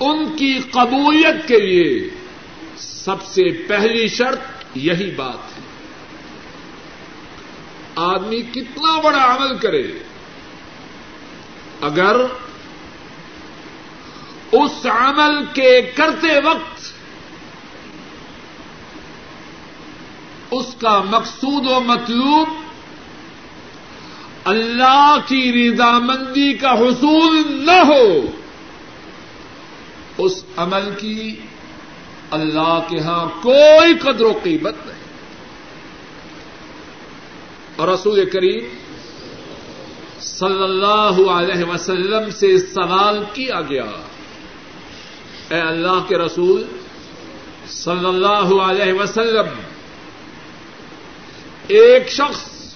ان کی قبولیت کے لیے سب سے پہلی شرط یہی بات ہے۔ آدمی کتنا بڑا عمل کرے، اگر اس عمل کے کرتے وقت اس کا مقصود و مطلوب اللہ کی رضامندی کا حصول نہ ہو، اس عمل کی اللہ کے ہاں کوئی قدر و قیمت نہیں۔ اور رسول کریم صلی اللہ علیہ وسلم سے سوال کیا گیا، اے اللہ کے رسول صلی اللہ علیہ وسلم ایک شخص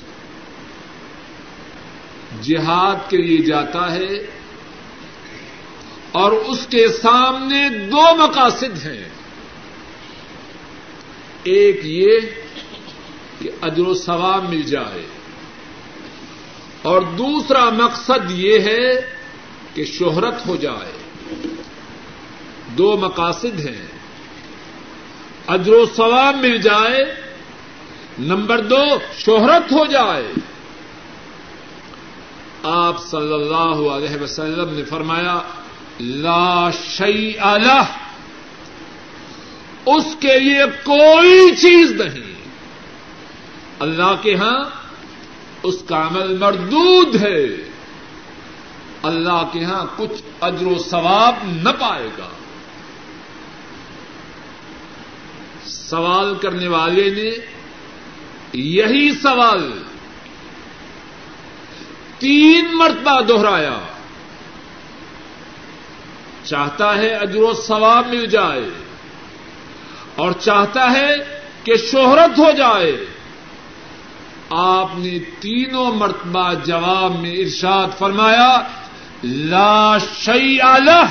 جہاد کے لیے جاتا ہے اور اس کے سامنے دو مقاصد ہیں۔ ایک یہ کہ اجر و ثواب مل جائے۔ اور دوسرا مقصد یہ ہے کہ شہرت ہو جائے۔ دو مقاصد ہیں۔ اجر و ثواب مل جائے نمبر دو، شہرت ہو جائے۔ آپ صلی اللہ علیہ وسلم نے فرمایا، لا شی اللہ اس کے لیے کوئی چیز نہیں۔ اللہ کے ہاں اس کا عمل مردود ہے۔ اللہ کے ہاں کچھ اجر و ثواب نہ پائے گا۔ سوال کرنے والے نے یہی سوال تین مرتبہ دوہرایا چاہتا ہے اجر و ثواب مل جائے اور چاہتا ہے کہ شہرت ہو جائے۔ آپ نے تینوں مرتبہ جواب میں ارشاد فرمایا، لا شی الح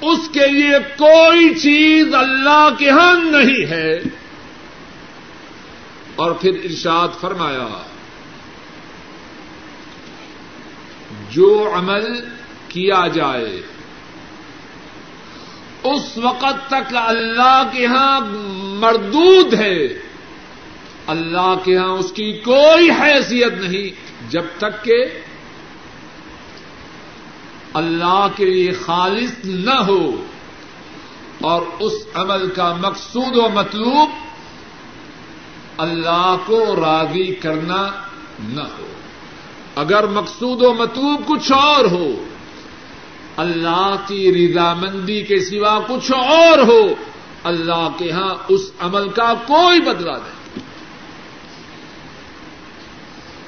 اس کے لیے کوئی چیز اللہ کے ہاں نہیں ہے۔ اور پھر ارشاد فرمایا، جو عمل کیا جائے، اس وقت تک اللہ کے ہاں مردود ہے۔ اللہ کے ہاں اس کی کوئی حیثیت نہیں، جب تک کہ اللہ کے لیے خالص نہ ہو اور اس عمل کا مقصود و مطلوب اللہ کو راضی کرنا نہ ہو۔ اگر مقصود و مطلوب کچھ اور ہو، اللہ کی رضامندی کے سوا کچھ اور ہو، اللہ کے ہاں اس عمل کا کوئی بدلا نہیں۔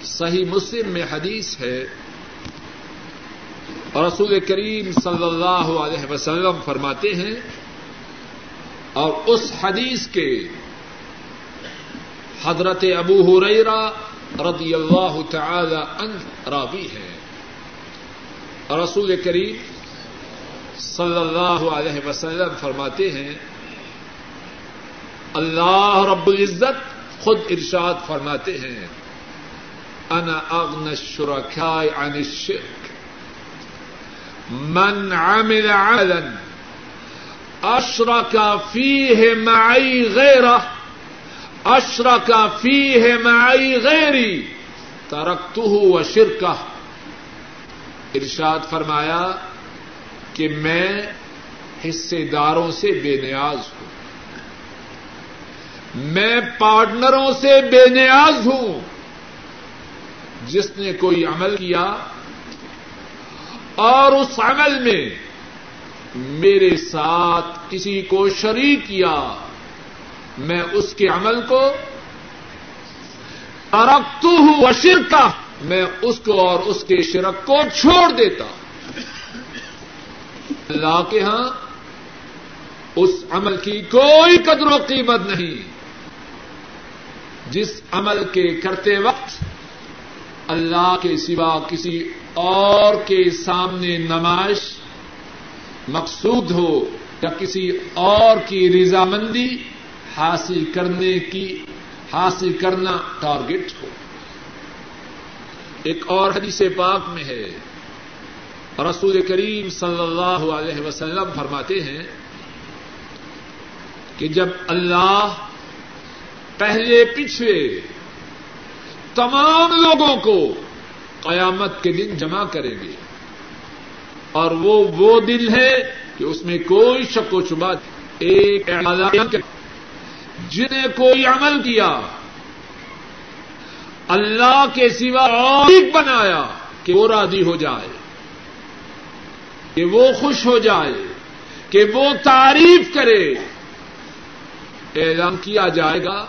صحیح مسلم میں حدیث ہے اور رسول کریم صلی اللہ علیہ وسلم فرماتے ہیں، اور اس حدیث کے حضرت ابو ہریرا رضی اللہ تعالی عنہ راوی ہے رسول کریم صلی اللہ علیہ وسلم فرماتے ہیں، اللہ رب العزت خود ارشاد فرماتے ہیں، انا اغن الشركاء عن الشرك من عمل عملا اشرك فيه معي غيره اشرك فيه معي غيري تركته وشركه ارشاد فرمایا کہ میں حصے داروں سے بے نیاز ہوں۔ میں پارٹنروں سے بے نیاز ہوں۔ جس نے کوئی عمل کیا اور اس عمل میں میرے ساتھ کسی کو شریک کیا۔ میں اس کے عمل کو ارکت ہوں وشر کا میں اس کو اور اس کے شرک کو چھوڑ دیتا۔ اللہ کے ہاں اس عمل کی کوئی قدر و قیمت نہیں۔ جس عمل کے کرتے وقت اللہ کے سوا کسی اور کے سامنے نمائش مقصود ہو یا کسی اور کی رضامندی حاصل کرنے کی حاصل کرنا ٹارگیٹ ہو۔ ایک اور حدیث پاک میں ہے۔ رسول کریم صلی اللہ علیہ وسلم فرماتے ہیں کہ جب اللہ پہلے پچھلے تمام لوگوں کو قیامت کے دن جمع کریں گے اور وہ وہ دن ہے کہ اس میں کوئی شک و شبہ ایک جنہیں کوئی عمل کیا، اللہ کے سوا اور بنایا کہ وہ راضی ہو جائے، کہ وہ خوش ہو جائے، کہ وہ تعریف کرے۔ اعلان کیا جائے گا،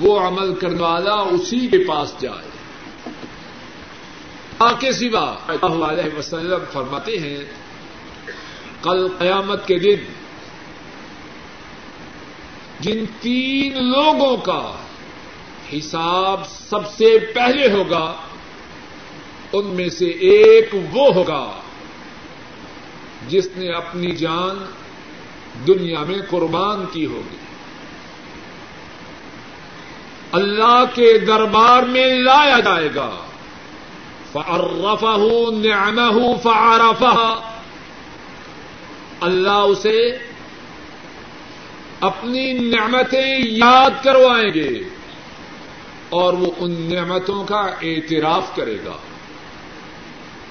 وہ عمل کرنے والا اسی کے پاس جائے۔ کے سوا اللہ علیہ وسلم فرماتے ہیں، کل قیامت کے دن جن تین لوگوں کا حساب سب سے پہلے ہوگا، ان میں سے ایک وہ ہوگا جس نے اپنی جان دنیا میں قربان کی ہوگی۔ اللہ کے دربار میں لایا جائے گا۔ فرفہ نعمہ فعرفہ اللہ اسے اپنی نعمتیں یاد کروائیں گے اور وہ ان نعمتوں کا اعتراف کرے گا۔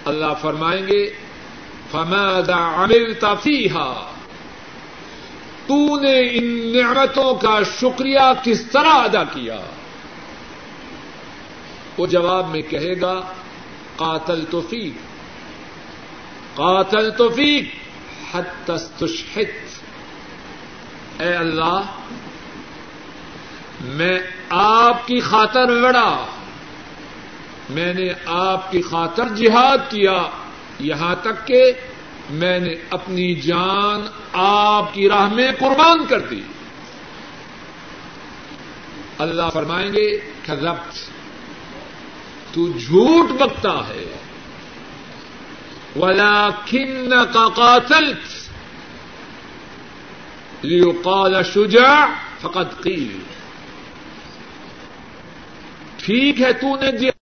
اللہ فرمائیں گے، فماذا عملت فیہا تو نے ان نعمتوں کا شکریہ کس طرح ادا کیا؟ وہ جواب میں کہے گا قاتل توفیق قاتل توفیق حد تستشحت اے اللہ، میں آپ کی خاطر لڑا۔ میں نے آپ کی خاطر جہاد کیا۔ یہاں تک کہ میں نے اپنی جان آپ کی راہ میں قربان کر دی۔ اللہ فرمائیں گے، کذبت، تو جھوٹ بکتا ہے۔ ولا کن کا قاتل لیقال شجاع فقط قیل ٹھیک ہے تو نے